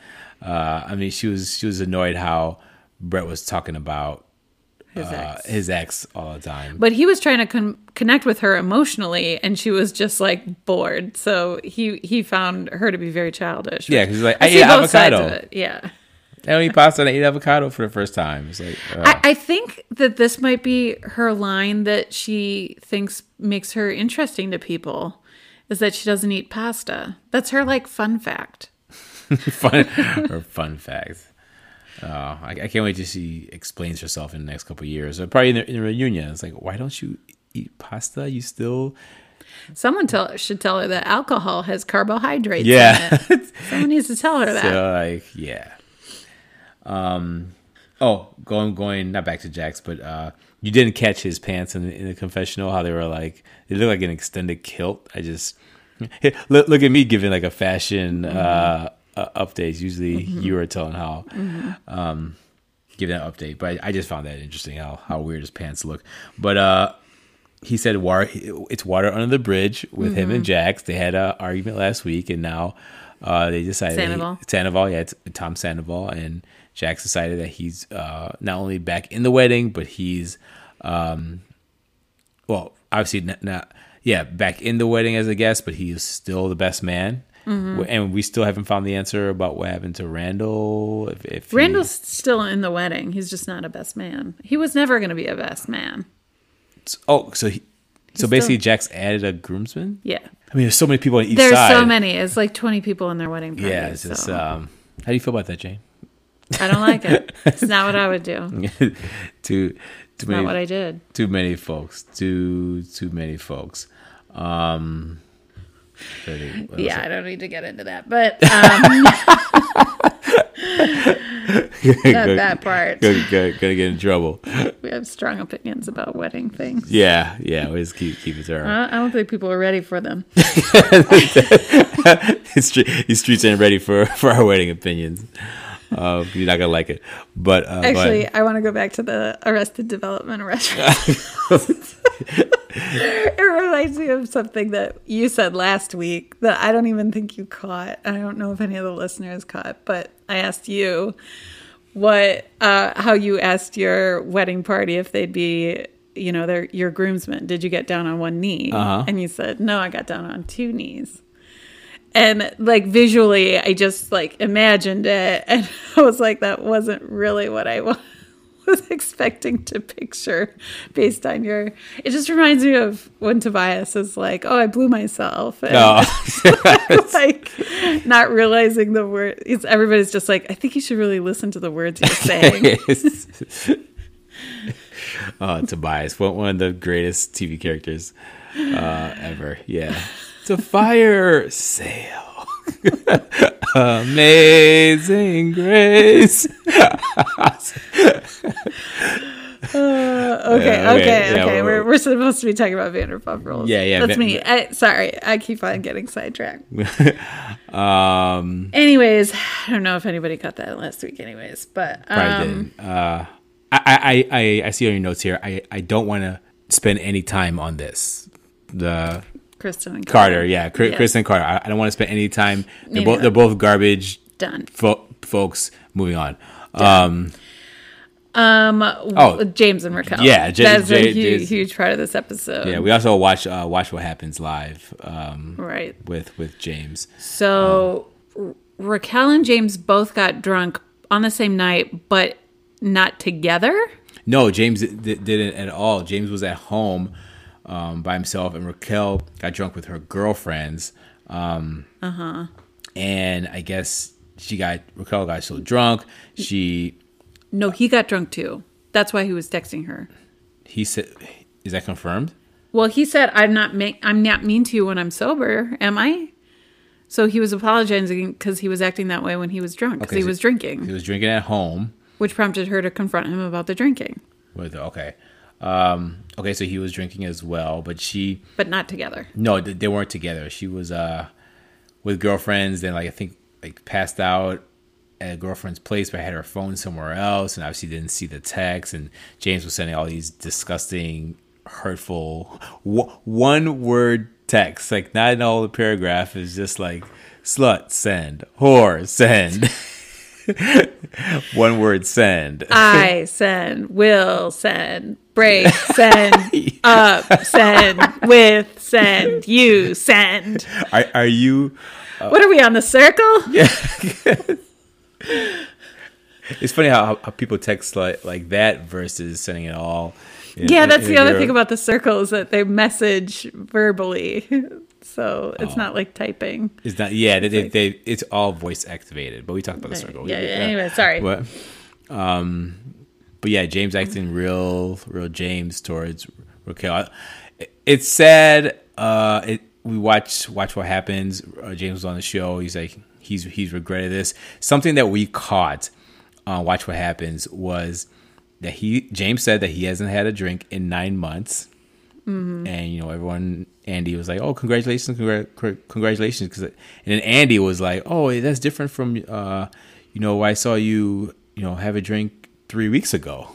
Uh, I mean, she was she was annoyed how Brett was talking about his uh, ex. his ex all the time. But he was trying to con- connect with her emotionally, and she was just like bored. So he he found her to be very childish. Yeah, which 'cause he's like, I "I see both sides of it. Yeah. I don't eat pasta and I eat avocado for the first time. It's like, uh, I, I think that this might be her line that she thinks makes her interesting to people is that she doesn't eat pasta. That's her like fun fact. fun or fun fact. Oh, I, I can't wait to see explains herself in the next couple of years, or probably in the, in the reunion. It's like, why don't you eat pasta? You still, Someone tell should tell her that alcohol has carbohydrates. yeah. In it. Someone needs to tell her that. So like, yeah. Um. Oh, going going not back to Jax, but uh, you didn't catch his pants in the, in the confessional. How they were like, they look like an extended kilt. I just look look at me giving like a fashion uh, uh updates. Usually you are telling how um give that update, but I, I just found that interesting how how weird his pants look. But uh. He said, "Water, it's water under the bridge with him and Jax. They had a argument last week, and now uh, they decided that he- Sandoval. Sandoval, yeah, it's Tom Sandoval, and Jax decided that he's uh, not only back in the wedding, but he's, um, well, obviously not, not, yeah, back in the wedding as a guest, but he is still the best man. Mm-hmm. And we still haven't found the answer about what happened to Randall. If, if he- Randall's still in the wedding. He's just not a best man. He was never going to be a best man. oh, so he, so He's basically, still- Jax added a groomsman. Yeah. I mean, there's so many people on each side. There's so many. It's like 20 people in their wedding party. Yeah, it's just. so Um, how do you feel about that, Jane? I don't like it. It's not what I would do. too, too Not what I did. too many folks too too many folks um really, what else? Yeah, I don't need to get into that. But um, not that part. gonna, gonna, gonna get in trouble We have strong opinions about wedding things. yeah yeah we just keep keep it to her Uh, I don't think people are ready for them. these, street, these streets ain't ready for for our wedding opinions uh, you're not gonna like it. But uh, Actually, ahead. I want to go back to the Arrested Development restaurant. it reminds me of something that you said last week that I don't even think you caught. I don't know if any of the listeners caught, but I asked you what uh, how you asked your wedding party if they'd be you know their your groomsmen. Did you get down on one knee? Uh-huh. And you said no, I got down on two knees. And like visually, I just like imagined it, and I was like, that wasn't really what I wa- was expecting to picture based on your. It just reminds me of when Tobias is like, "Oh, I blew myself," and Oh. like not realizing the word. It's everybody's just like, I think you should really listen to the words you're saying. oh, Tobias, one of the greatest TV characters uh, ever. Yeah, it's a fire sale. Amazing Grace. okay, okay, okay, okay. yeah, we're, we're- we're supposed to be talking about Vanderpump Rules. Yeah, yeah, That's me. I, sorry, I keep on getting sidetracked. um, Anyways, I don't know if anybody caught that last week. Anyways, but um. Uh, I, I, I, I see on your notes here. I, I don't want to spend any time on this. The Kristen and Carter, yeah, Chris, Yes. And Carter. I, I don't want to spend any time. They're both they're both garbage done. fo- folks. Moving on. Um, Oh. James and Raquel. Yeah, J- that's J- a huge, J's- huge part of this episode. Yeah, we also watch uh, watch what happens live um, right. with with James. So R- Raquel and James both got drunk on the same night, but not together. No, James d- didn't at all. James was at home um, by himself, and Raquel got drunk with her girlfriends. Um, uh huh. And I guess she got Raquel got so drunk. She No, he got drunk too. That's why he was texting her. he said, "Is that confirmed?" Well, he said, "I'm not I'm not mean to you when I'm sober, am I?" So he was apologizing because he was acting that way when he was drunk because Okay, he so- was drinking, He was drinking at home. which prompted her to confront him about the drinking, With okay, um, okay. So he was drinking as well, but she but not together. No, they weren't together. She was uh with girlfriends. Then like I think like passed out at a girlfriend's place, but I had her phone somewhere else, and obviously didn't see the text. And James was sending all these disgusting, hurtful, w- one word texts. Like not in all the paragraph is just like slut send, whore send. one word send. I send, will send, break, send, up, send, with, send, you, send. Are are you? Uh, what are we on the circle? Yeah. It's funny how, how people text like like that versus sending it all. in- Yeah, that's in the a other thing about the circle is that they message verbally. So Oh. it's not like typing. It's not. Yeah, they, they, they it's all voice activated. But we talked about the circle. Yeah, yeah, anyway, sorry. But, um, but yeah, James acting real, real James towards Raquel. It's sad. Uh, it we watch watch what happens. Uh, James was on the show. He's like he's he's regretted this. Something that we caught on Watch What Happens was that he James said that he hasn't had a drink in nine months. Mm-hmm. And you know, everyone, Andy was like, "Oh, congratulations, congr- congr- congratulations!" 'Cause- and then Andy was like, "Oh, that's different from, uh, you know, I saw you, you know, have a drink three weeks ago."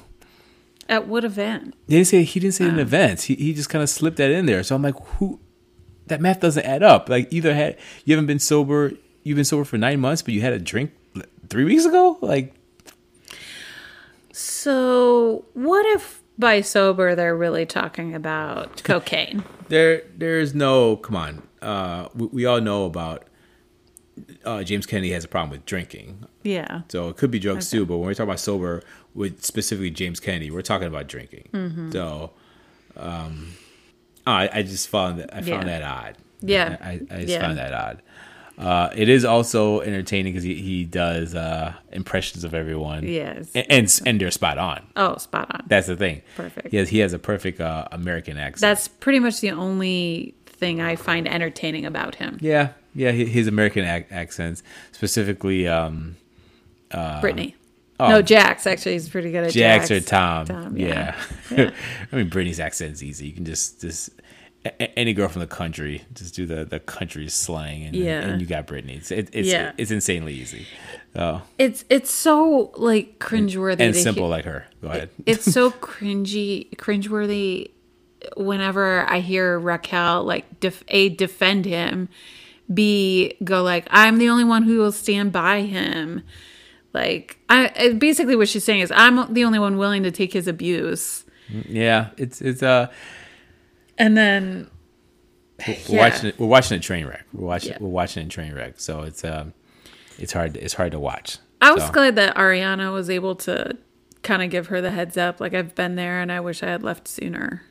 At what event? He didn't say he didn't say an event. He he just kind of slipped that in there. So I'm like, who? That math doesn't add up. Like either had you haven't been sober, you've been sober for nine months, but you had a drink three weeks ago. Like So, what if by sober they're really talking about cocaine? there there's no come on. Uh, we, we all know about uh, James Kennedy has a problem with drinking. Yeah. So it could be drugs too, but when we talk about sober with specifically James Kennedy, we're talking about drinking. Mm-hmm. So, um, I, I just found that I found Yeah. that odd. Yeah. I, I just Yeah. found that odd. Uh, it is also entertaining because he, he does uh, impressions of everyone. Yes. and, and and they're spot on. Oh, spot on. That's the thing. Perfect. He he has a perfect uh, American accent. That's pretty much the only thing I find entertaining about him. yeah, yeah. His American ac- accents, specifically um, Brittany. oh. no, Jax. Actually, he's pretty good at Jax Jax, or Tom. Tom, yeah. yeah. I mean, Brittany's accent is easy. You can just just a- any girl from the country, just do the the country slang, and, Yeah. and you got Brittany. It's it, it's Yeah. it's insanely easy. Oh, It's it's so like cringeworthy and to simple hear- like her. Go ahead. it's so cringy, cringeworthy. Whenever I hear Raquel like def- a defend him, b go like I'm the only one who will stand by him. Like I I- basically what she's saying is I'm the only one willing to take his abuse. yeah, it's it's uh And then we're Yeah. watching it, we're watching a train wreck. We're watching Yeah. we're watching a train wreck. So it's um it's hard it's hard to watch. I was So, glad that Ariana was able to kind of give her the heads up. Like I've been there, and I wish I had left sooner.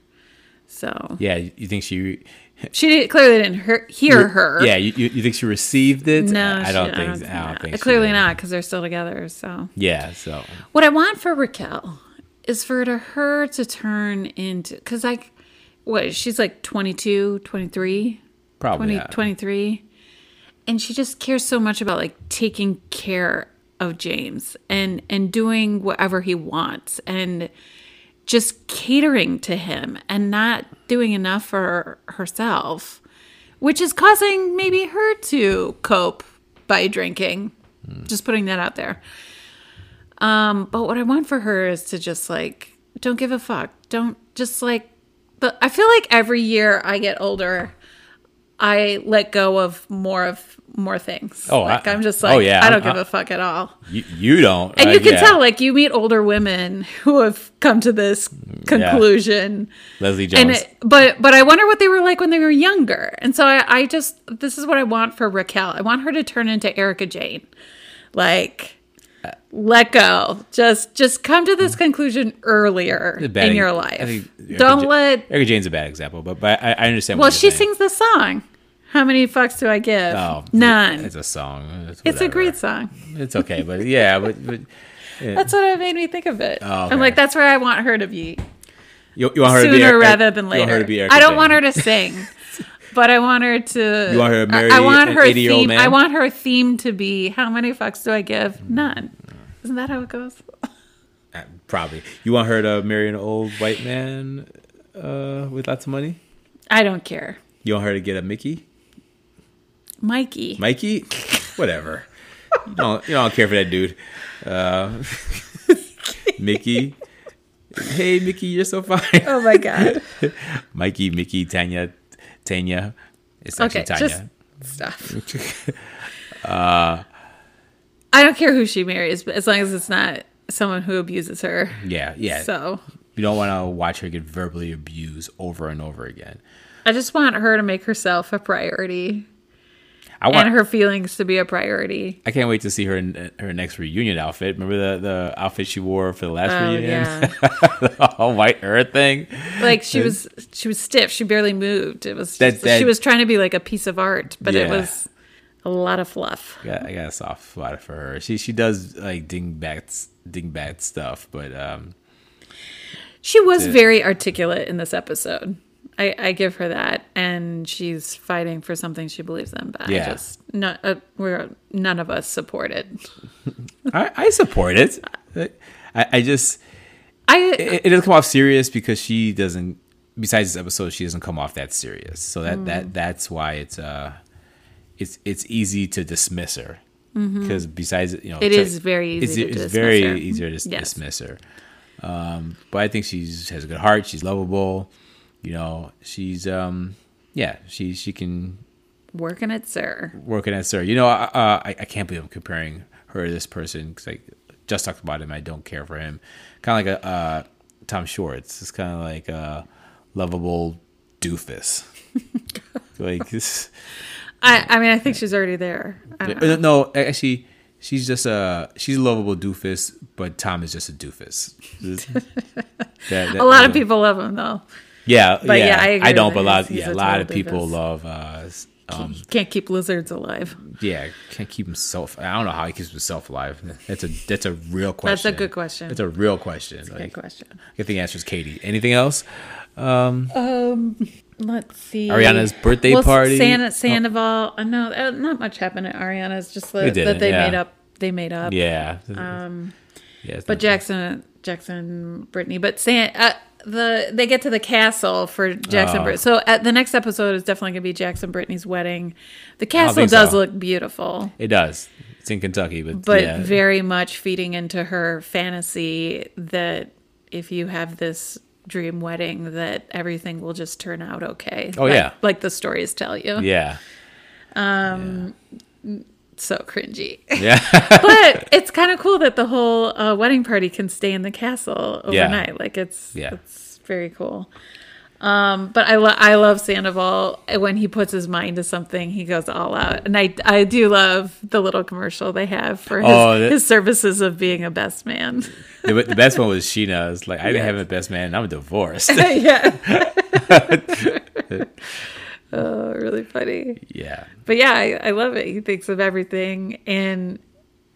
So Yeah, you think she she did, clearly didn't hear, hear her. Yeah, you, you think she received it? No, I she- don't think I don't not. think clearly not because they're still together. So Yeah, so what I want for Raquel is for her to turn into because like what she's like 22, 23, probably 20, yeah. 23 and she just cares so much about like taking care of James and and doing whatever he wants and just catering to him and not doing enough for herself which is causing maybe her to cope by drinking. Just putting that out there. Um but what i want for her is to just like don't give a fuck. Don't just like but i feel like every year i get older i let go of more of more things Oh, like I- am just like, oh, yeah, i don't I'm- give a fuck at all you, you don't, and uh, you can yeah. tell like you meet older women who have come to this conclusion Leslie and Jones. it, but but I wonder what they were like when they were younger. And so I, I just this is what I want for Raquel. I want her to turn into Erika Jayne. Like let go. Just just come to this conclusion earlier bad- in your life. think Don't Ja- let Erika Jayne's a bad example, but but I, I understand. Well, she saying. sings the song. How many fucks do I give? Oh, None. It's a song. It's, It's a great song. It's okay, but yeah, but, but That's what made me think of it. Oh, okay. I'm like, that's where I want her to be. you, you want her to be sooner rather than later. want her to be I don't Jane. want her to sing, but I want her to. You want her to marry I, I want an her theme. I want her theme to be how many fucks do I give? None. Isn't that how it goes? Uh, Probably. You want her to marry an old white man uh, with lots of money? I don't care. You want her to get a Mickey? Mikey. Mikey? Whatever. You don't you don't care for that dude. Uh, Mickey. Hey Mickey, you're so fine. oh my god. Mikey, Mickey, Tanya, Tanya. It's actually Okay, Tanya. just stop. I don't care who she marries, but as long as it's not someone who abuses her. yeah, yeah. So you don't want to watch her get verbally abused over and over again. I just want her to make herself a priority I want. and her feelings to be a priority. I can't wait to see her in her next reunion outfit. Remember the, the outfit she wore for the last Oh, reunion? yeah. the all white earth thing. like she was she was stiff she barely moved it was just, that- she was trying to be like a piece of art but it was a lot of fluff I got, I got a soft spot for her. She she does like dingbat dingbat stuff, but um, she was Yeah. very articulate in this episode I, I give her that and she's fighting for something she believes in but Yeah. i just not uh, we're none of us support it I, I support it. I, I just i it, it doesn't come off serious because she doesn't. Besides this episode, she doesn't come off that serious. So that Mm. that that's why it's uh, it's it's easy to dismiss her because besides you know Mm-hmm. It is very easy it's, to it's dismiss very her. easier to Yes. dismiss her. Um, but I think she's has a good heart. She's lovable. You know, she's um, yeah, she she can working it sir working at Sir. You know, uh, I I can't believe I'm comparing her to this person because I just talked about him. I don't care for him. Kind of like a uh, Tom Schwartz. It's kind of like a lovable doofus. like this. I i mean i think she's already there I don't know. Uh, No, actually, she's just a she's a lovable doofus, but Tom is just a doofus. That- that- a lot of people love him though Yeah, But yeah, yeah. I agree don't, but a lot, He's- he's yeah, a a lot of total people doofus. love. Uh, um, can't keep lizards alive yeah, can't keep himself. I don't know how he keeps himself alive. That's a that's a real question. That's a good question. That's a real question. good Like, question I think the answer is Katie. Anything else? Let's see. Ariana's birthday Well, party. Santa, Sandoval. Uh, no, uh, not much happened at Ariana's. Just that, that they yeah. made up. They made up. Yeah. Um. Yeah. But Jackson, Jackson, Brittany. But San, uh, the they get to the castle for Jackson. Oh. Brit- so at the next episode is definitely going to be Jax and Brittany's wedding. The castle does so. look beautiful, It does. It's in Kentucky, but but yeah. very much feeding into her fantasy that if you have this dream wedding, that everything will just turn out okay. Oh, Like- yeah. like the stories tell you. yeah. um So cringy. Yeah. but it's kind of cool that the whole uh, wedding party can stay in the castle Yeah. overnight. Like it's Yeah. it's very cool. Um, but I lo- I love Sandoval when he puts his mind to something, he goes all out, and I I do love the little commercial they have for his, Oh, that- his services of being a best man. the, the best one was Scheana. It's like I didn't Yeah. have a best man. I'm divorced. yeah. oh, really funny. yeah. But yeah, I, I love it. He thinks of everything, and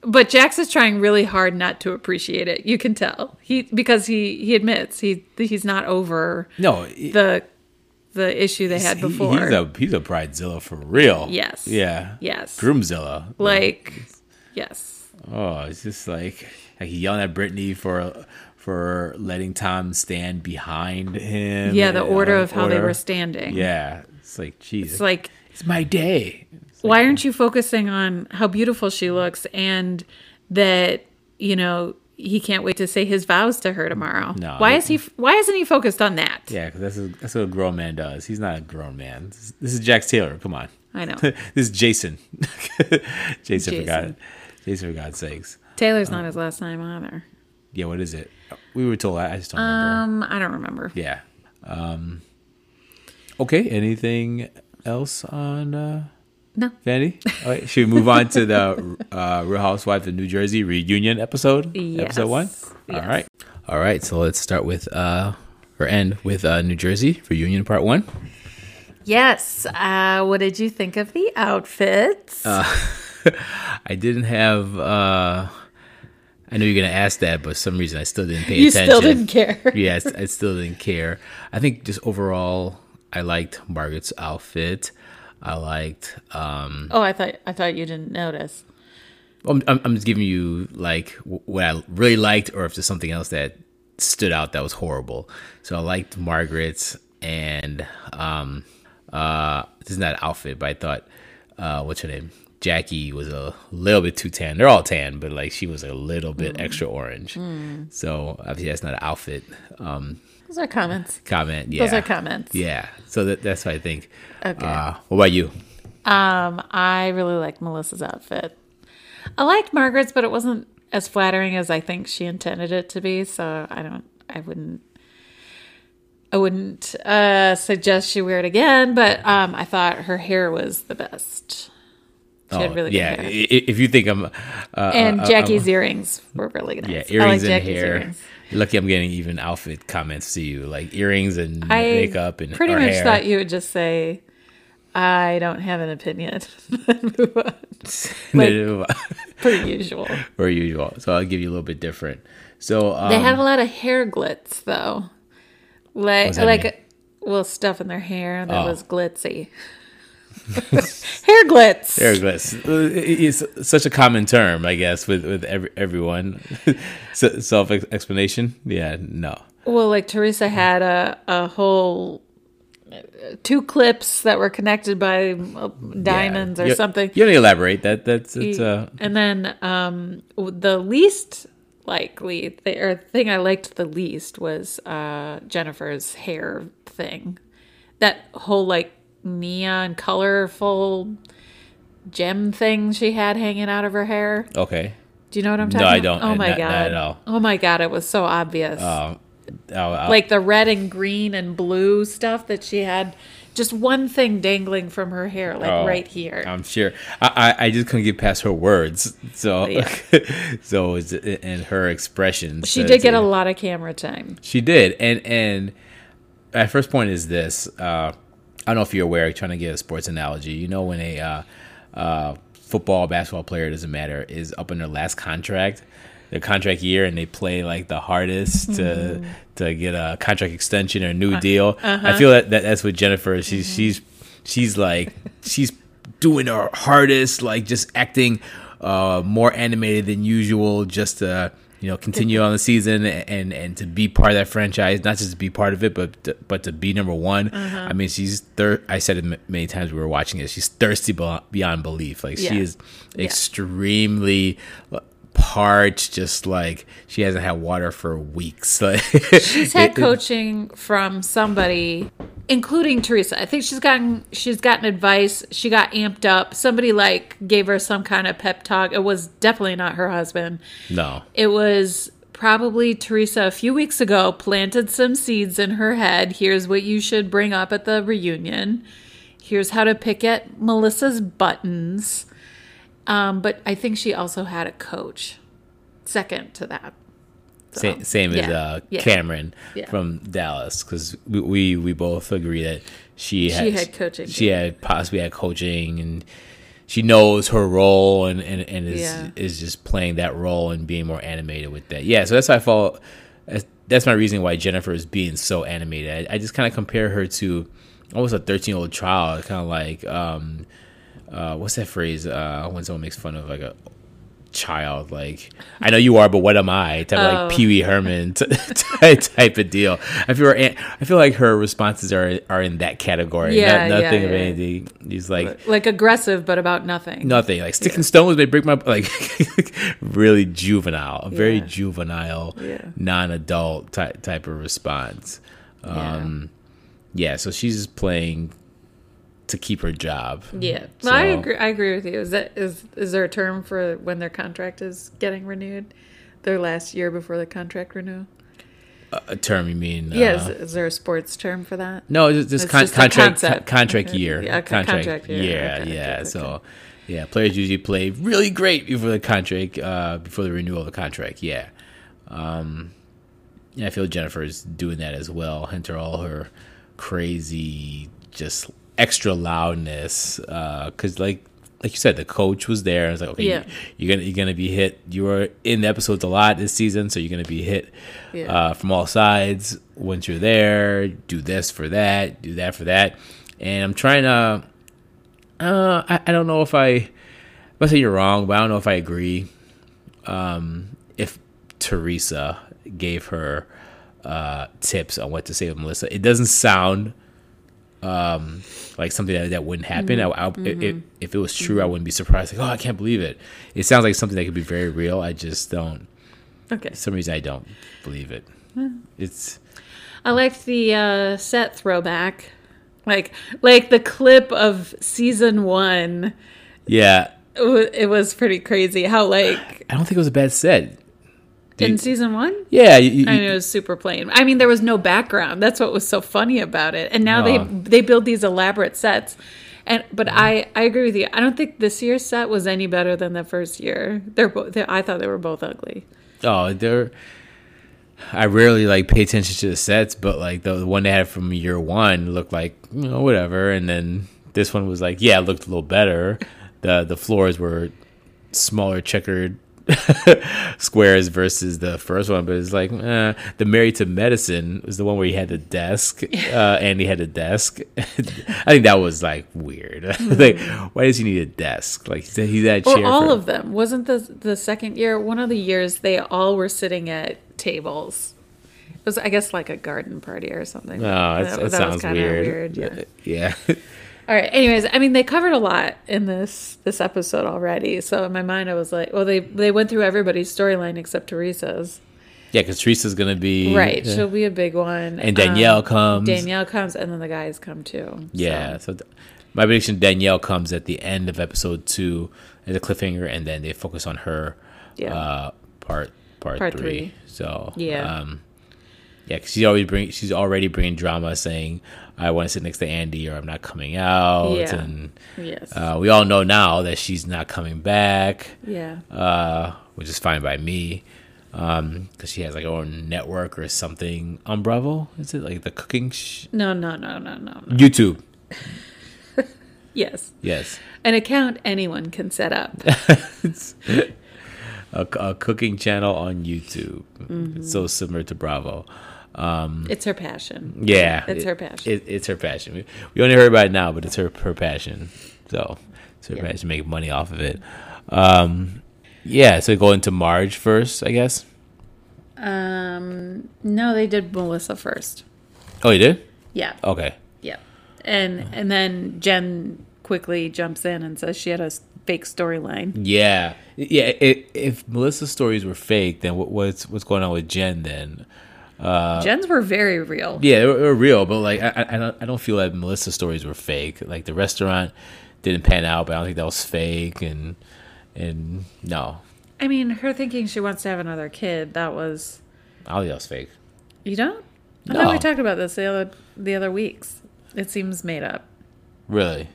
but Jax is trying really hard not to appreciate it. You can tell he because he he admits he he's not over No. he- the the issue they had he- before. He's a he's a bridezilla for real. Yes. Yeah. Yes. Groomzilla. like yes, Oh, it's just like like he yelling at Brittany for for letting Tom stand behind him. yeah. The order of how they were standing. Yeah. It's like Jesus. it's like it's my day. Why aren't you focusing on how beautiful she looks and that you know he can't wait to say his vows to her tomorrow. No. why is he? Why isn't he focused on that? Yeah, because that's, a, that's what a grown man does. He's not a grown man. This, this is Jax Taylor. Come on. I know. this is Jason. Jason, for Jason. God. Jason, for God's sakes. Taylor's not his last name either. Yeah, what is it? We were told. I just don't remember. Um, I don't remember. Yeah. Um, okay. Anything else on uh, No. Vanity? All right, should we move on to the uh, Real Housewives of New Jersey reunion episode? Yes. Episode one? Yes. All right. All right. So let's start with, uh, or end with uh, New Jersey reunion part one. Yes. Uh, what did you think of the outfits? Uh, I didn't have, uh, I know you're going to ask that, but for some reason I still didn't pay you attention. You still didn't care. yes, I still didn't care. I think just overall, I liked Margaret's outfit. I liked, um, Oh, I thought I thought you didn't notice. I'm, I'm just giving you like what I really liked, or if there's something else that stood out that was horrible. So I liked Margaret's, and um, uh, this is not an outfit, but I thought, uh, what's her name? Jackie was a little bit too tan. They're all tan, but like she was a little bit extra orange. So obviously that's not an outfit um, Those are comments. comment. Yeah, Those are comments. Yeah, so that, that's what I think. Okay. Uh, what about you? Um, I really liked Melissa's outfit. I liked Margaret's, but it wasn't as flattering as I think she intended it to be. So I don't. I wouldn't. I wouldn't uh, suggest she wear it again. But um, I thought her hair was the best. She had really good Oh, yeah. hair. i- i- If you think I'm, uh, and uh, Jackie's earrings were really nice. Yeah, I earrings like and Jackie's hair. earrings. Lucky I'm getting even outfit comments to you, like earrings and I makeup and pretty much hair. thought you would just say, "I don't have an opinion." Like- Per usual. per usual. So I'll give you a little bit different. So um, They had a lot of hair glitz though, like like mean? well stuff in their hair that Oh. was glitzy. hair glitz. hair glitz. Uh, It's such a common term, I guess, with with every, everyone. Self explanation. Yeah, no. Well, like Teresa had a a whole uh, two clips that were connected by uh, diamonds Yeah. or You- something. You don't elaborate. That that's it's uh and then um, the least likely th- or thing I liked the least was uh, Jennifer's hair thing. That whole like neon colorful gem thing she had hanging out of her hair. okay. Do you know what I'm talking about? No, I don't. Oh my Not- god. not at all. Oh my god, it was so obvious. Um, I'll, I'll, like the red and green and blue stuff that she had just one thing dangling from her hair like Oh, right here. I'm sure. I, I I just couldn't get past her words. So Yeah. so it's and her expressions. she So did get a lot of camera time. She did, and and my first point is this: uh, I don't know if you're aware. Trying to get a sports analogy. You know, when a uh, uh, football, basketball player doesn't matter is up in their last contract, their contract year, and they play like the hardest to to get a contract extension or a new deal. I feel that, that that's what Jennifer. is. She's she's she's like she's doing her hardest, like just acting uh, more animated than usual, just to you know, continue on the season and and to be part of that franchise, not just to be part of it, but to, but to be number one. Uh-huh. I mean, she's thir- I said it m- many times we were watching it. She's thirsty be- beyond belief. Like Yeah. she is Yeah. extremely parched. Just like she hasn't had water for weeks. She's had coaching from somebody, including Teresa. I think she's gotten she's gotten advice. She got amped up. Somebody like gave her some kind of pep talk. It was definitely not her husband. No, It was probably Teresa a few weeks ago planted some seeds in her head. Here's what you should bring up at the reunion. Here's how to pick at Melissa's buttons. Um, but I think she also had a coach second to that. Sa- same as yeah, uh, yeah. Kameron Yeah. from Dallas because we, we we both agree that she had, had coaching, She had possibly had coaching and she knows her role and and, and is is just playing that role and being more animated with that. Yeah, so that's why I that's- that's my reason why Jennifer is being so animated. I, I just kind of compare her to almost a thirteen year old child, kind of like um uh what's that phrase uh when someone makes fun of like a child like I know you are but what am I type of Oh. like Pee Wee Herman t- type, type of deal I feel her, I feel like her responses are are in that category Yeah, Not- nothing yeah, of yeah. anything he's like Like aggressive, but about nothing. nothing like sticks and stones may break my like really juvenile a very Yeah. juvenile Yeah. non-adult type type of response um yeah so she's just playing to keep her job Yeah, well, I agree. I agree with you. Is that is is there a term for when their contract is getting renewed? Their last year before the contract renewal. a, term you mean yeah, uh, is, is there a sports term for that? No, just, It's con- contract con- contract year. Yeah, con- contract year. Yeah, Okay, yeah. okay, so, yeah, players usually play really great before the contract, uh, before the renewal of the contract. Yeah. Um, yeah, I feel Jennifer is doing that as well. Enter all her crazy, just extra loudness. Because, like, like you said, the coach was there. I was like, okay, Yeah. you, are gonna you're gonna be hit. You were in the episodes a lot this season, so you're gonna be hit Yeah. uh, from all sides. Once you're there, do this for that, do that for that, and I'm trying to. Uh, I, I don't know if I. I'm say you're wrong, but I don't know if I agree. Um, if Teresa gave her uh, tips on what to say with Melissa, it doesn't sound um, like something that, that wouldn't happen. I, I, if, if it was true, I wouldn't be surprised. Like, oh, I can't believe it. It sounds like something that could be very real. I just don't. Okay. For some reason, I don't believe it. It's I liked the uh, set throwback, like like the clip of season one. yeah. It it was pretty crazy how like I don't think it was a bad set. In you- season one. yeah, you, you- I mean, it was super plain. I mean, there was no background. That's what was so funny about it. And now No. they they build these elaborate sets. And but I I agree with you. I don't think this year's set was any better than the first year. They're both. I thought they were both ugly. oh, they're. I rarely like pay attention to the sets, but like the, the one they had from year one looked like you know whatever, and then this one was like yeah, it looked a little better. the The floors were smaller, checkered squares versus the first one, but it's like eh. the Married to Medicine was the one where he had the desk, uh, and he had a desk. I think that was like weird. like, why does he need a desk? Like he's he's at a Or all of them. Wasn't the the second year one of the years they all were sitting at tables. It was I guess like a garden party or something. Oh, that's, that, sounds kinda weird. Yeah. yeah. All right. Anyways, I mean, they covered a lot in this this episode already. So in my mind, I was like, well, they they went through everybody's storyline except Teresa's. Yeah, because Teresa's gonna be Right. She'll be a big one. and Danielle Um, comes. Danielle comes, and then the guys come too. Yeah. So, So, th- my prediction: Danielle comes at the end of episode two as a cliffhanger, and then they focus on her. Yeah. Uh, part part, Part three. three. So Yeah. Um, yeah, 'cause she's already bring she's already bringing drama, saying I want to sit next to Andy, or I'm not coming out, Yeah. and yes. uh, we all know now that she's not coming back. yeah. uh, which is fine by me. Um, because she has like her own network or something on Bravo. Is it like the cooking sh- No. No. No. No. No. no. YouTube? Yes. Yes, An account anyone can set up. a, a cooking channel on YouTube. Mm-hmm. It's so similar to Bravo. It's her passion. Yeah, It's it- her passion. It, it's her passion. We, we only heard about it now, but it's her her passion. So it's her Yeah. passion to make money off of it. Um, yeah. So go into Marge first, I guess. Um, no, they did Melissa first. Oh, you did? Yeah. Okay. Yeah. And and then Jen quickly jumps in and says she had a fake storyline. Yeah, yeah. If, if Melissa's stories were fake, then what, what's what's going on with Jen then? Jen's were very real. Yeah, they were, they were real, but like I, I, I don't, I don't feel like Melissa's stories were fake. Like the restaurant didn't pan out, but I don't think that was fake. And and no, I mean, her thinking she wants to have another kid, that was I don't think that was fake. you don't? I No. thought we talked about this the other the other weeks. It seems made up. Really?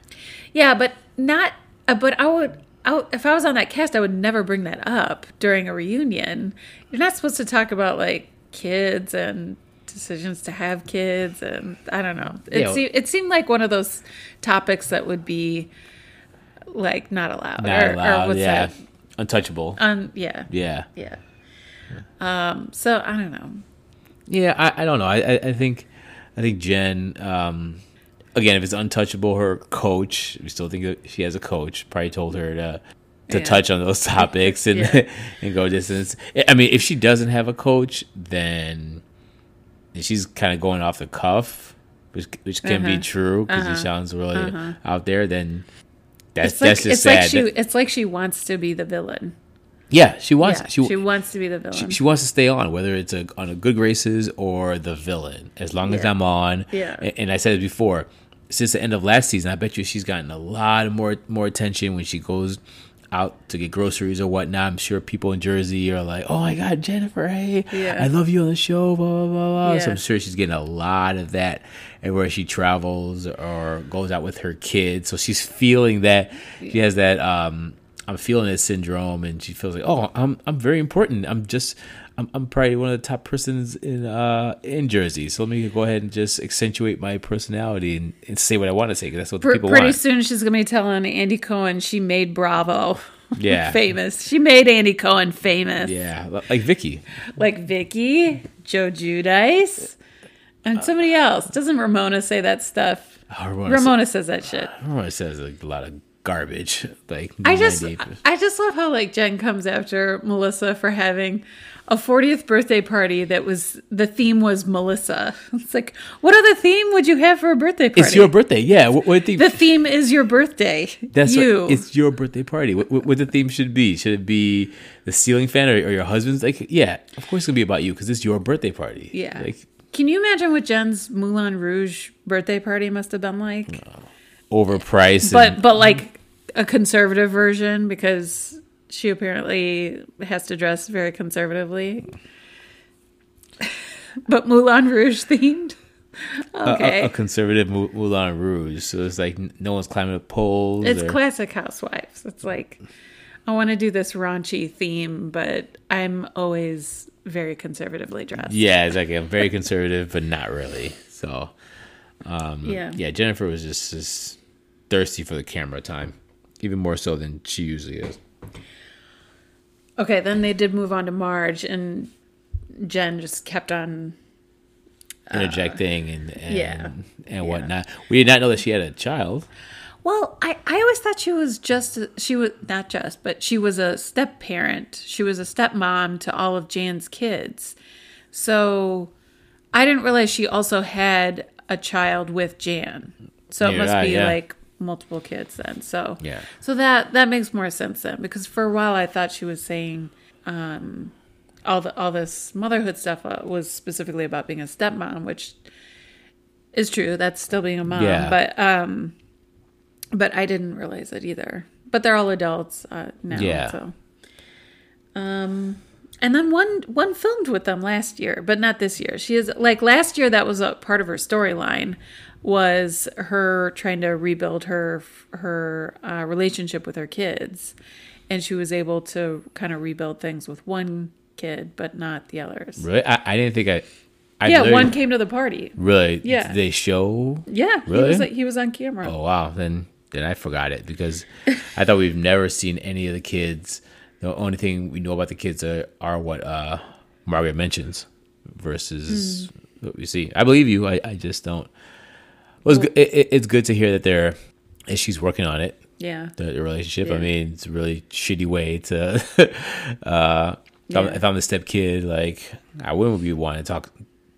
Yeah, but not. Uh, but I would. I, would- if I was on that cast, I would never bring that up during a reunion. You're not supposed to talk about like kids and decisions to have kids, and I don't know. It, Yeah. se- it seemed like one of those topics that would be like not allowed. Not or, allowed. Or what's yeah, that? untouchable. Um. Yeah. yeah. Yeah. Um. So I don't know. Yeah, I, I don't know. I, I think I think Jen. Um, again, if it's untouchable, her coach. We still think that she has a coach. Probably told her to to Yeah. touch on those topics and Yeah. and go distance. I mean, if she doesn't have a coach, then she's kind of going off the cuff, which which can be Uh-huh. true because Uh-huh. she sounds really out there. Then that's It's like that's just it's sad. like she it's like she wants to be the villain. yeah, she wants yeah, she, she, wants to be the villain. she, she wants to stay on, whether it's a, on a good graces or the villain. As long as I'm on, Yeah. a- And, I said it before, since the end of last season, I bet you she's gotten a lot more more attention when she goes out to get groceries or whatnot. I'm sure people in Jersey are like, "Oh my God, Jennifer, hey, Yeah. I love you on the show." Blah blah blah. blah. So I'm sure she's getting a lot of that everywhere she travels or goes out with her kids. So she's feeling that she has that. um I'm feeling this syndrome, and she feels like, "Oh, I'm I'm very important. I'm just." I'm, I'm probably one of the top persons in uh, in Jersey, so let me go ahead and just accentuate my personality and, and say what I want to say because that's what the people pretty want. Pretty soon she's gonna be telling Andy Cohen she made Bravo Yeah. famous. She made Andy Cohen famous. Yeah, like Vicki. Like Vicki, Joe Giudice, and somebody else. Doesn't Ramona say that stuff? Oh, Ramona, Ramona says that shit. Ramona says like a lot of garbage. Like I just 98%. I just love how like Jen comes after Melissa for having a 40th birthday party that was the theme was Melissa. It's like what other theme would you have for a birthday party? it's your birthday. Yeah, what, what the, the theme is your birthday. that's you. what, it's your birthday party. What, what, what the theme should be? Should it be the ceiling fan or, or your husband's? Like, yeah, of course it's gonna be about you because it's your birthday party. Yeah. like Can you imagine what Jen's Moulin Rouge birthday party must have been like? overpriced. But and, but like a conservative version because she apparently has to dress very conservatively. but Moulin Rouge themed. a- a- Okay. a, conservative Mou- Moulin Rouge. So it's like no one's climbing up poles. it's or- classic housewives. It's like I want to do this raunchy theme, but I'm always very conservatively dressed. Yeah, it's like I'm very conservative, but not really. So um, Yeah. yeah, Jennifer was just, just thirsty for the camera time, even more so than she usually is. Okay, then they did move on to Marge, and Jen just kept on. Interjecting and and, Uh, yeah. and whatnot. We did not know that she had a child. Well, I, I always thought she was just she was not just, but she was a step parent. She was a stepmom to all of Jan's kids. So I didn't realize she also had a child with Jan. So it must be yeah. like multiple kids then. So Yeah. So that that makes more sense then because for a while I thought she was saying um all the all this motherhood stuff uh, was specifically about being a stepmom, which is true. That's still being a mom, Yeah. but um but I didn't realize it either. But they're all adults uh, now. Yeah. So, um, and then one one filmed with them last year, but not this year. She is like last year. That was a part of her storyline was her trying to rebuild her her uh, relationship with her kids, and she was able to kind of rebuild things with one kid, but not the others. Really, I, I didn't think I. I yeah, one came to the party. Really? Yeah. Did they show? Yeah, Really? he was he was on camera. Oh wow, then then I forgot it because I thought we've never seen any of the kids. The only thing we know about the kids are, are what uh, Margaret mentions versus Hmm. what we see. I believe you. I, I just don't. Well, it's, good, it, it- it's good to hear that they're and she's working on it. Yeah. The, the relationship. I mean, it's a really shitty way to uh, If, I'm, if I'm the step kid, like I wouldn't be wanting to talk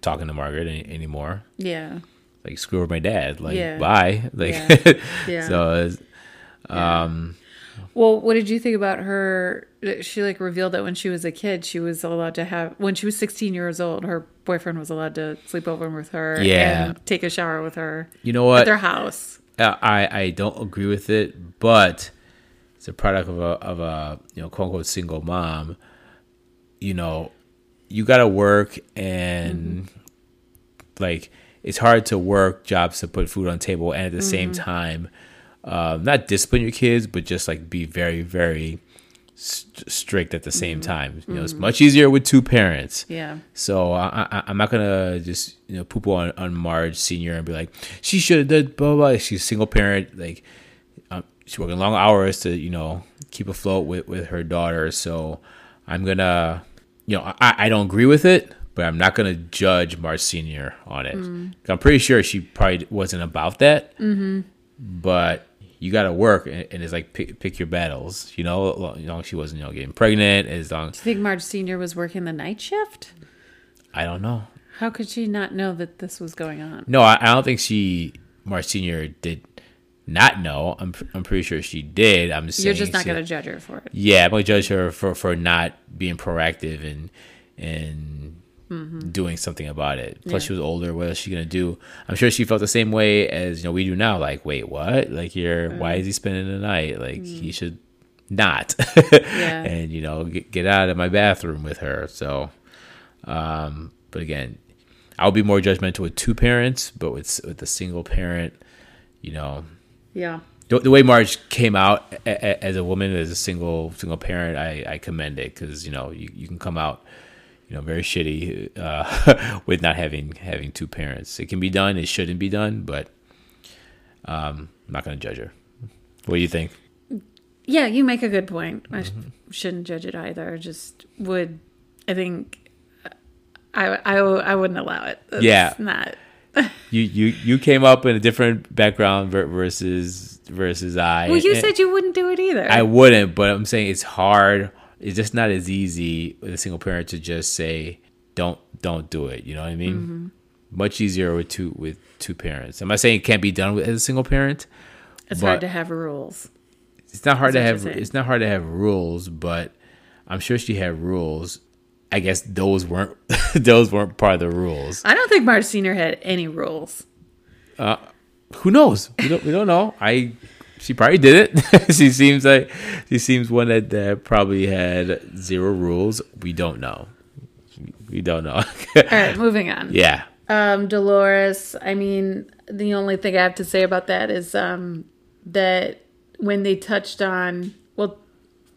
talking to Margaret any, anymore. Yeah. Like screw with my dad. Like Yeah. bye. Like Yeah. Yeah. so. It's, um, Well, what did you think about her? Uh, she like revealed that when she was a kid, she was allowed to have when she was 16 years old, her boyfriend was allowed to sleep over with her Yeah. and take a shower with her you know what? at their house. Uh, I I don't agree with it, but it's a product of a of a you know quote unquote single mom. You know, you got to work and mm-hmm. like it's hard to work jobs to put food on the table and at the same mm-hmm. time um, not discipline your kids but just like be very very st- strict at the same time you know it's much easier with two parents Yeah. so I, I, I'm not gonna just you know poop on on Marge Senior and be like she should have done blah blah. blah. She's a single parent, like um, she's working long hours to you know keep afloat with with her daughter. So I'm gonna you know I, I don't agree with it, but I'm not gonna judge Marge Senior on it. 'Cause I'm pretty sure she probably wasn't about that. Mm-hmm. But you got to work, and, and it's like pick, pick your battles. You know, as long as she wasn't you know getting pregnant, as long Do you think Marge Senior was working the night shift? I don't know. How could she not know that this was going on? No, I, I don't think she, Marge Senior, did not know. I'm, I'm pretty sure she did. I'm just You're saying just not to judge her for it. Yeah, I'm gonna judge her for for not being proactive and and doing something about it. Plus, Mm-hmm. Yeah. she was older. What else she gonna do? I'm sure she felt the same way as you know we do now. Like, wait, what? Like, you're Mm. why is he spending the night? Like, he should not. Yeah. and you know, get, get out of my bathroom with her. So, um, but again, I'll be more judgmental with two parents, but with with a single parent, you know, Yeah. the, the way Marge came out a, a, as a woman, as a single single parent, I, I commend it because you know you, you can come out, you know, very shitty uh, with not having having two parents. It can be done. It shouldn't be done, but um, I'm not going to judge her. What do you think? Yeah, you make a good point. I Mm-hmm. shouldn't judge it either. Just would, I think, I, I, I wouldn't allow it. It's Yeah. Not. You you you came up in a different background versus versus I. Well, you and- said you wouldn't do it either. I wouldn't, but I'm saying it's hard. It's just not as easy with a single parent to just say don't don't do it. You know what I mean? Mm-hmm. Much easier with two with two parents. I'm not saying it can't be done with as a single parent. it's hard to have rules. It's not hard to That's what have it's not hard to have rules, but I'm sure she had rules. I guess those weren't those weren't part of the rules. I don't think Marge Senior had any rules. Uh, Who knows? We don't we don't know. I she probably did it. she seems like she seems one that, that probably had zero rules. We don't know. We don't know. All right, moving on. yeah. Um, Dolores. I mean, the only thing I have to say about that is um, that when they touched on, well,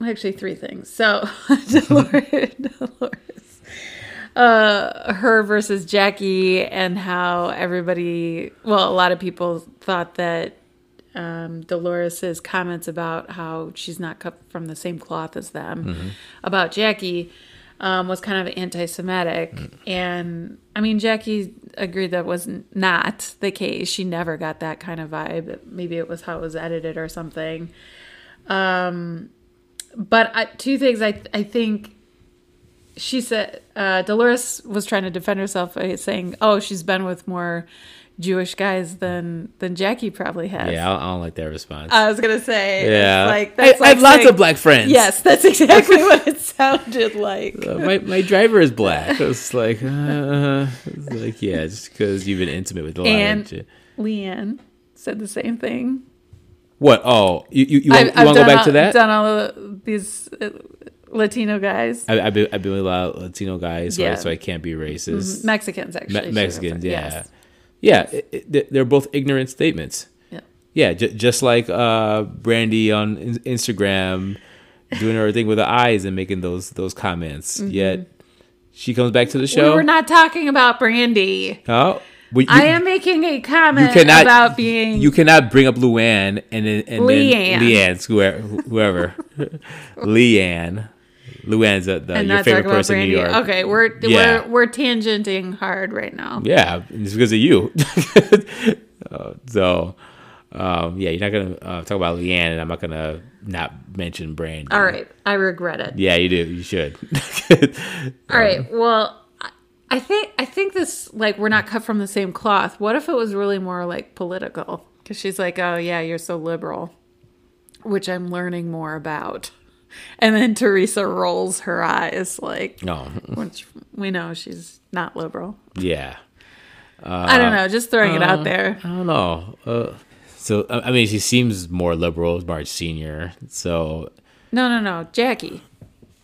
actually three things. So Dolores, Dolores, uh, her versus Jackie, and how everybody, well, a lot of people thought that um, Dolores's comments about how she's not cut from the same cloth as them about Jackie um, was kind of anti-Semitic, and I mean Jackie agreed that was not the case. She never got that kind of vibe. Maybe it was how it was edited or something. Um, but I, two things I I think she said uh, Dolores was trying to defend herself by saying, "Oh, she's been with more Jewish guys than than Jackie probably has." Yeah, I don't, I like that response. I was gonna say, yeah. like I, that's I have like lots of black friends. Yes, that's exactly what it sounded like. Uh, my, my driver is black. It's like, uh, like yeah, just because you've been intimate with a lot And Leanne said the same thing. What? Oh, you you, you want, you I've want to go back all- to that? Done all of these uh, Latino guys, I, I've been I've been with a lot of Latino guys, so, I, Yeah. Mm-hmm. so I can't be racist. Mexicans actually. Me- Mexicans, yeah, Yes. Yeah. it- it- they're both ignorant statements. Yeah. Yeah, j- just like uh, Brandi on in- Instagram doing her thing with the eyes and making those those comments. Yet she comes back to the Mm-hmm. we're not talking about Brandi. oh, you, I am making a comment you cannot about being. You cannot bring up Luann and then and Leanne. then Leanne's whoever whoever Leanne. Luann's the, the, your favorite person in Brandi. New York. Okay, we're Yeah. we're we're tangenting hard right now. Yeah, it's because of you. Uh, so, Um, yeah, you're not gonna uh, talk about Leanne, and I'm not gonna not mention Brandi. All right, I regret it. Yeah, you do. You should. All right. Well, I- I think I think this like we're not cut from the same cloth. What if it was really more like political? Because she's like, "Oh yeah, you're so liberal," which I'm learning more about. And then Teresa rolls her eyes like, no. which we know she's not liberal. Yeah. I don't know, just throwing it out there. I don't know. Uh, so I mean, she seems more liberal, Marge Senior. So No, no, no, Jackie.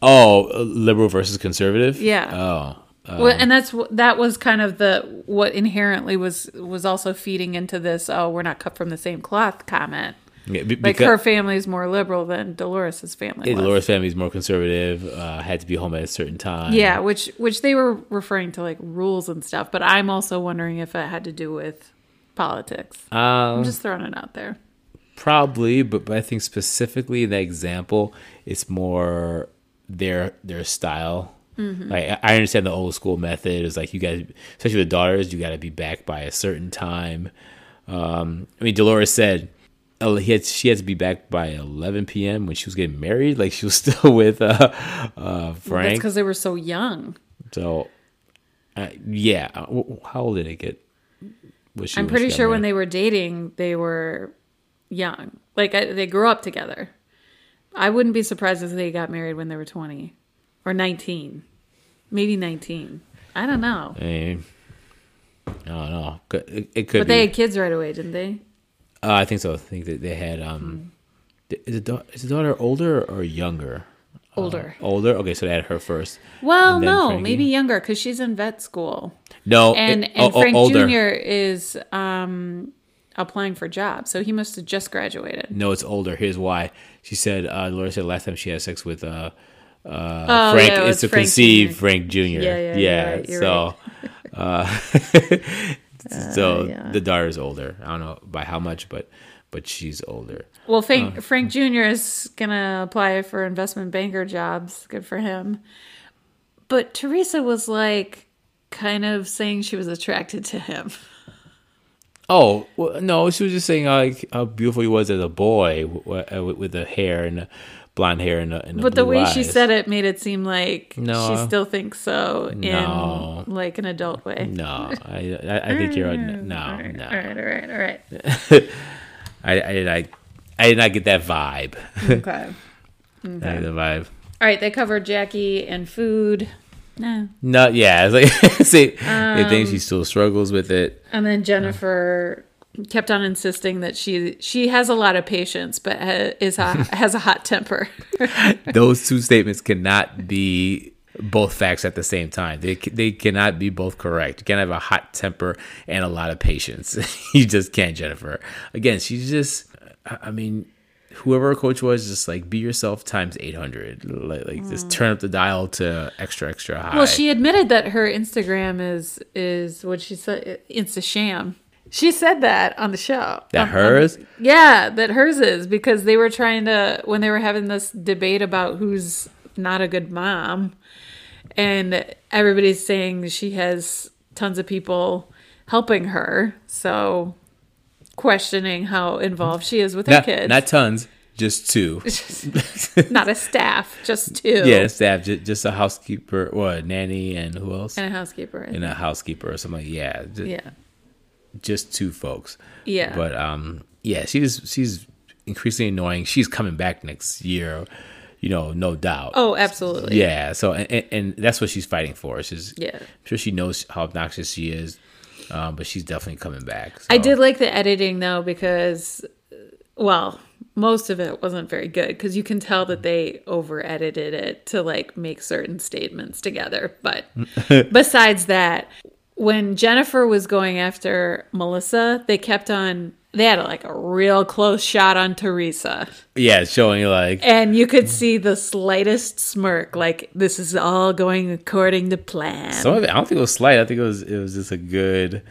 oh, uh, liberal versus conservative. Yeah. Oh. Uh, well, and that's that was kind of the what inherently was was also feeding into this. Oh, we're not cut from the same cloth comment. Yeah, be- Like because- her family's more liberal than Dolores's family. Yeah. Dolores family's more conservative. Uh, had to be home at a certain time. Yeah, which which they were referring to like rules and stuff, but I'm also wondering if it had to do with politics. Um, I'm just throwing it out there. probably, but, but I think specifically in that example, it's more their their style. Mm-hmm. Like I understand the old school method is like you guys, especially with daughters, you got to be back by a certain time. Um, I mean, Dolores said he had, she had to be back by 11 p.m. when she was getting married. Like she was still with uh, uh, That's Frank. because they were so young. So, uh, yeah. Uh, How old did it get? Was she I'm pretty sure when they were dating, they were young. Like I, they grew up together. I wouldn't be surprised if they got married when they were 20 or 19, maybe 19. I don't know. I mean, I don't know. It, it could But be. they had kids right away, didn't they? Uh, I think so. I think that they had. Um, th- is, the da- is the daughter older or younger? Older. Older. Okay, so they had her first. well, no, Frankie? maybe younger because she's in vet school. No, and it- and oh, oh, Frank older. Jr. is um, applying for jobs, so he must have just graduated. No, it's older. Here's why. She said. Uh, Laura said last time she had sex with uh, uh, Oh, Frank yeah, is to Frank conceive Jr.. Frank Jr. Yeah, yeah, you're right, so, uh, so yeah. the daughter's older. I don't know by how much, but but she's older. Well, Frank, Frank Jr. is gonna apply for investment banker jobs. Good for him. But Teresa was like, kind of saying she was attracted to him. Oh well, no, she was just saying uh, like how beautiful he was as a boy w- w- with, with the hair and the blonde hair and the, and the But the blue way she said it made it seem like No. she still thinks so in No. like an adult way. No, I I, I think you're a, no all right, no. all right, all right, all right. I, I did I, I did not get that vibe. Okay. I the vibe. All right, they covered Jackie and food. No. No, yeah, it's like see, they Um, think she still struggles with it. And then Jennifer kept on insisting that she she has a lot of patience, but ha, is a, has a hot temper. Those two statements cannot be both facts at the same time. They they cannot be both correct. You can't have a hot temper and a lot of patience. you just can't, Jennifer. Again, she's just. I mean, whoever her coach was, just like be yourself times eight hundred. Like, like just turn up the dial to extra extra high. Mm. well, she admitted that her Instagram is is what she said. It's a sham. She said that on the show. that on the- hers. yeah, that hers is because they were trying to when they were having this debate about who's not a good mom, and everybody's saying she has tons of people helping her, so questioning how involved she is with her kids. not tons, just two. not a staff, just two. yeah, staff, just, just a housekeeper, or a nanny, and who else? and a housekeeper. And a housekeeper or something. Yeah, just, yeah, just two folks. yeah. But um, yeah, she's she's increasingly annoying. She's coming back next year, you know, no doubt. oh, absolutely. yeah. So and, and, and that's what she's fighting for. She's Yeah. I'm sure she knows how obnoxious she is, um, but she's definitely coming back. I did like the editing though because, well, most of it wasn't very good because you can tell that they over edited it to like make certain statements together. But besides that, when Jennifer was going after Melissa, they kept on. They had like a real close shot on Teresa, Yeah, showing like and you could see the slightest smirk, like this is all going according to plan. some of it. I don't think it was slight. I think it was it was just a good.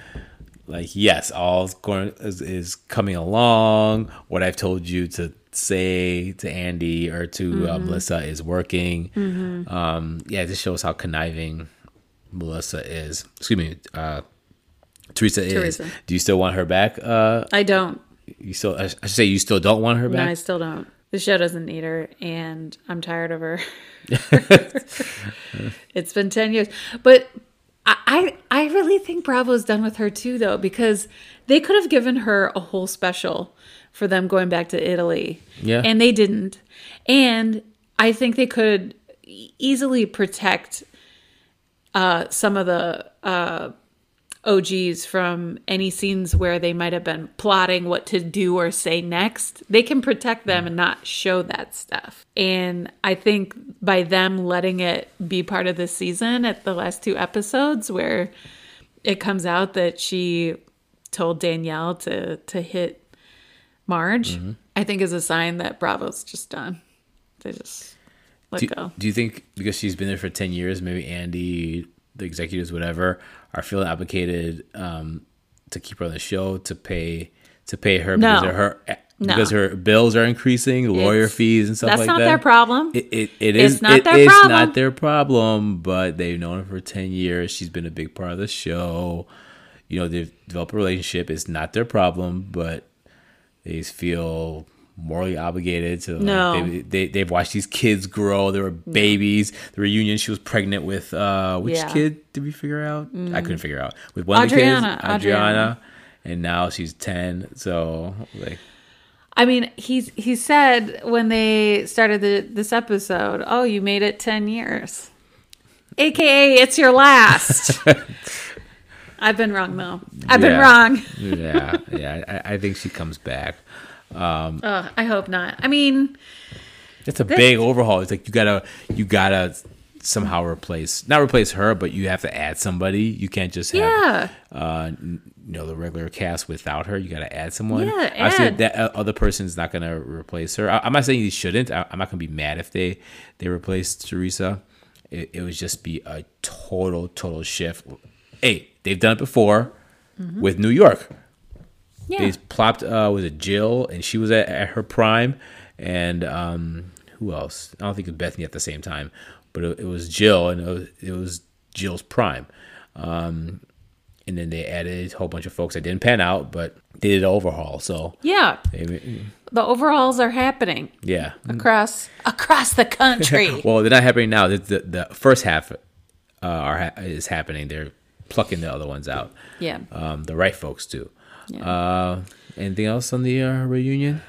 Like yes, all's going is, is coming along. What I've told you to say to Andy or to uh, Mm-hmm. Melissa is working. Um, yeah, this shows how conniving Melissa is. Excuse me, uh, Teresa is. Do you still want her back? Uh, I don't. You still, I should say, you still don't want her back. No, I still don't. The show doesn't need her, and I'm tired of her. it's been ten years, but I, I I really think Bravo's done with her too, though, because they could have given her a whole special for them going back to Italy, Yeah. and they didn't. And I think they could easily protect uh, some of the uh, OGs from any scenes where they might have been plotting what to do or say next. They can protect them and not show that stuff. And I think by them letting it be part of the season at the last two episodes where it comes out that she told Danielle to to hit Marge, I think is a sign that Bravo's just done. They just let Do, go. do you think because she's been there for 10 years, maybe Andy, the executives, whatever, are feeling obligated um, to keep her on the show to pay to pay her No. because her No. because her bills are increasing, lawyer It's- fees and stuff like that. That's not their problem. It, it, it It's not it their is problem. not their problem, but they've known her for 10 years. She's been a big part of the show. You know, they've developed a relationship. It's not their problem, but they feel morally obligated to like, No. they, they, they've watched these kids grow. They were babies. The reunion, she was pregnant with, uh, which Yeah. Mm. kid did we figure out? I couldn't figure out. With one of the kids, Audriana, Audriana. Audriana. And now she's 10. So, like, I mean, he's he said when they started the, this episode, "Oh, you made it ten years," aka it's your last. I've been wrong though. I've been wrong. yeah, yeah. I, I think she comes back. Ugh, I hope not. I mean, It's a big overhaul. It's like you gotta you gotta somehow replace not replace her, but you have to add somebody. You can't just have yeah, uh you know the regular cast without her. You gotta add someone. Yeah, Obviously, add. that uh, other person's not gonna replace her. I, I'm not saying you shouldn't. I, I'm not gonna be mad if they they replace Teresa. It, it would just be a total total shift. Hey, they've done it before with New York. Yeah. They plopped uh was it Jill and she was at, at her prime and um who else? I don't think it was Bethany at the same time, but it, it was Jill and it was, it was Jill's prime. Um and then they added a whole bunch of folks that didn't pan out, but they did an overhaul. So yeah. they, The overhauls are happening yeah. across across the country. Well, they're not happening now. The, the, the first half uh, are ha- is happening. They're plucking the other ones out. yeah. Um, the right folks do. Yeah. Uh, anything else on the uh, reunion?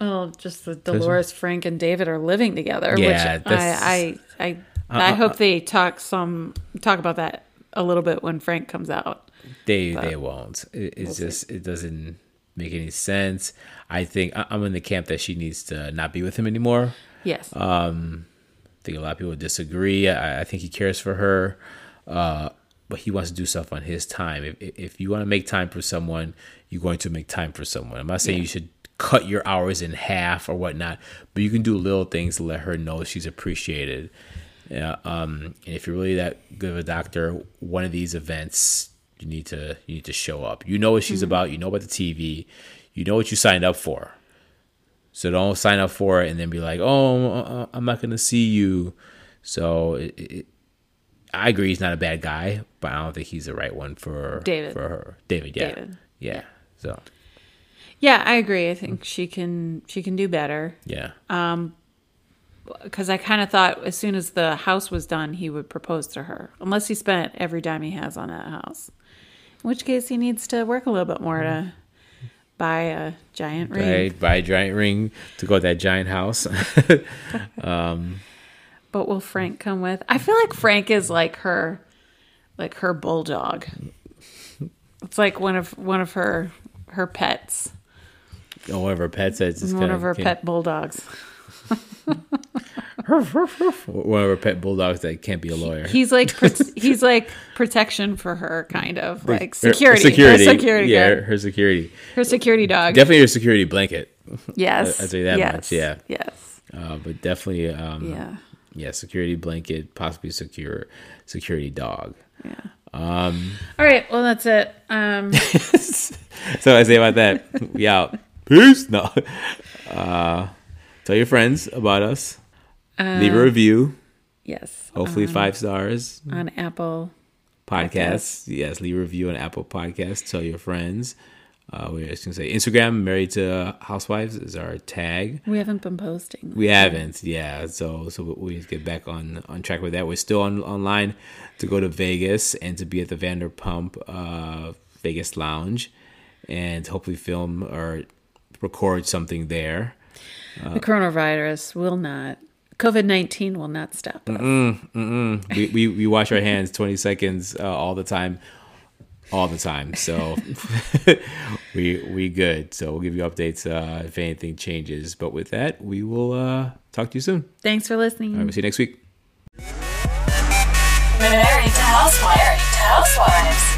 Well, just that Dolores, Frank, and David are living together. Yeah, which Uh, I I I, I hope they talk some talk about that a little bit when Frank comes out. They they won't. It, it's just it doesn't make any sense. I think I'm in the camp that she needs to not be with him anymore. Yes. Uh, I think a lot of people disagree. I, I think he cares for her, uh, but he wants to do stuff on his time. If if you want to make time for someone, you're going to make time for someone. I'm not saying you should cut your hours in half or whatnot, but you can do little things to let her know she's appreciated. Yeah, um, and if you're really that good of a doctor, one of these events you need to you need to show up. You know what she's about. You know about the TV. You know what you signed up for. So don't sign up for it and then be like, "Oh, uh, I'm not going to see you." So it, it, I agree, he's not a bad guy, but I don't think he's the right one for David. For her, David. Yeah, David. yeah. So yeah, I agree. I think she can she can do better yeah, Um, because I kind of thought as soon as the house was done, he would propose to her, unless he spent every dime he has on that house. In which case, he needs to work a little bit more to buy a giant ring. right. Buy a giant ring to go to that giant house. But will Frank come with? I feel like Frank is like her, like her bulldog. It's like one of one of her her pets, or one of her pets. That's just one of her can't- pet bulldogs. One of her pet bulldogs that can't be a lawyer. He's like he's like protection for her, kind of like Her- her security, security, her security, yeah, her, security. her security dog. Definitely her security blanket. yes, I'd say that yes, much, yeah. yes, Uh, but definitely, um, yeah, yeah, security blanket, possibly secure security dog. yeah. Um, All right, well that's it. Um, So I say about that, we out. Peace. No. Uh, tell your friends about us. Leave a review. yes, Hopefully five stars. on Apple. Podcasts. Yes, leave a review on Apple Podcasts. Tell your friends. Uh, we are just gonna say Instagram, Married to Housewives is our tag. We haven't been posting. We haven't, yeah. So so we get back on on track with that. We're still on online to go to Vegas and to be at the Vanderpump uh, Vegas Lounge, and hopefully film or record something there. the coronavirus will not. COVID nineteen will not stop. us. we, we, we wash our hands 20 seconds uh, all the time all the time. So we we good. So we'll give you updates uh, if anything changes. But with that we will uh, talk to you soon. Thanks for listening. all right we'll see you next week. Married to Housewives.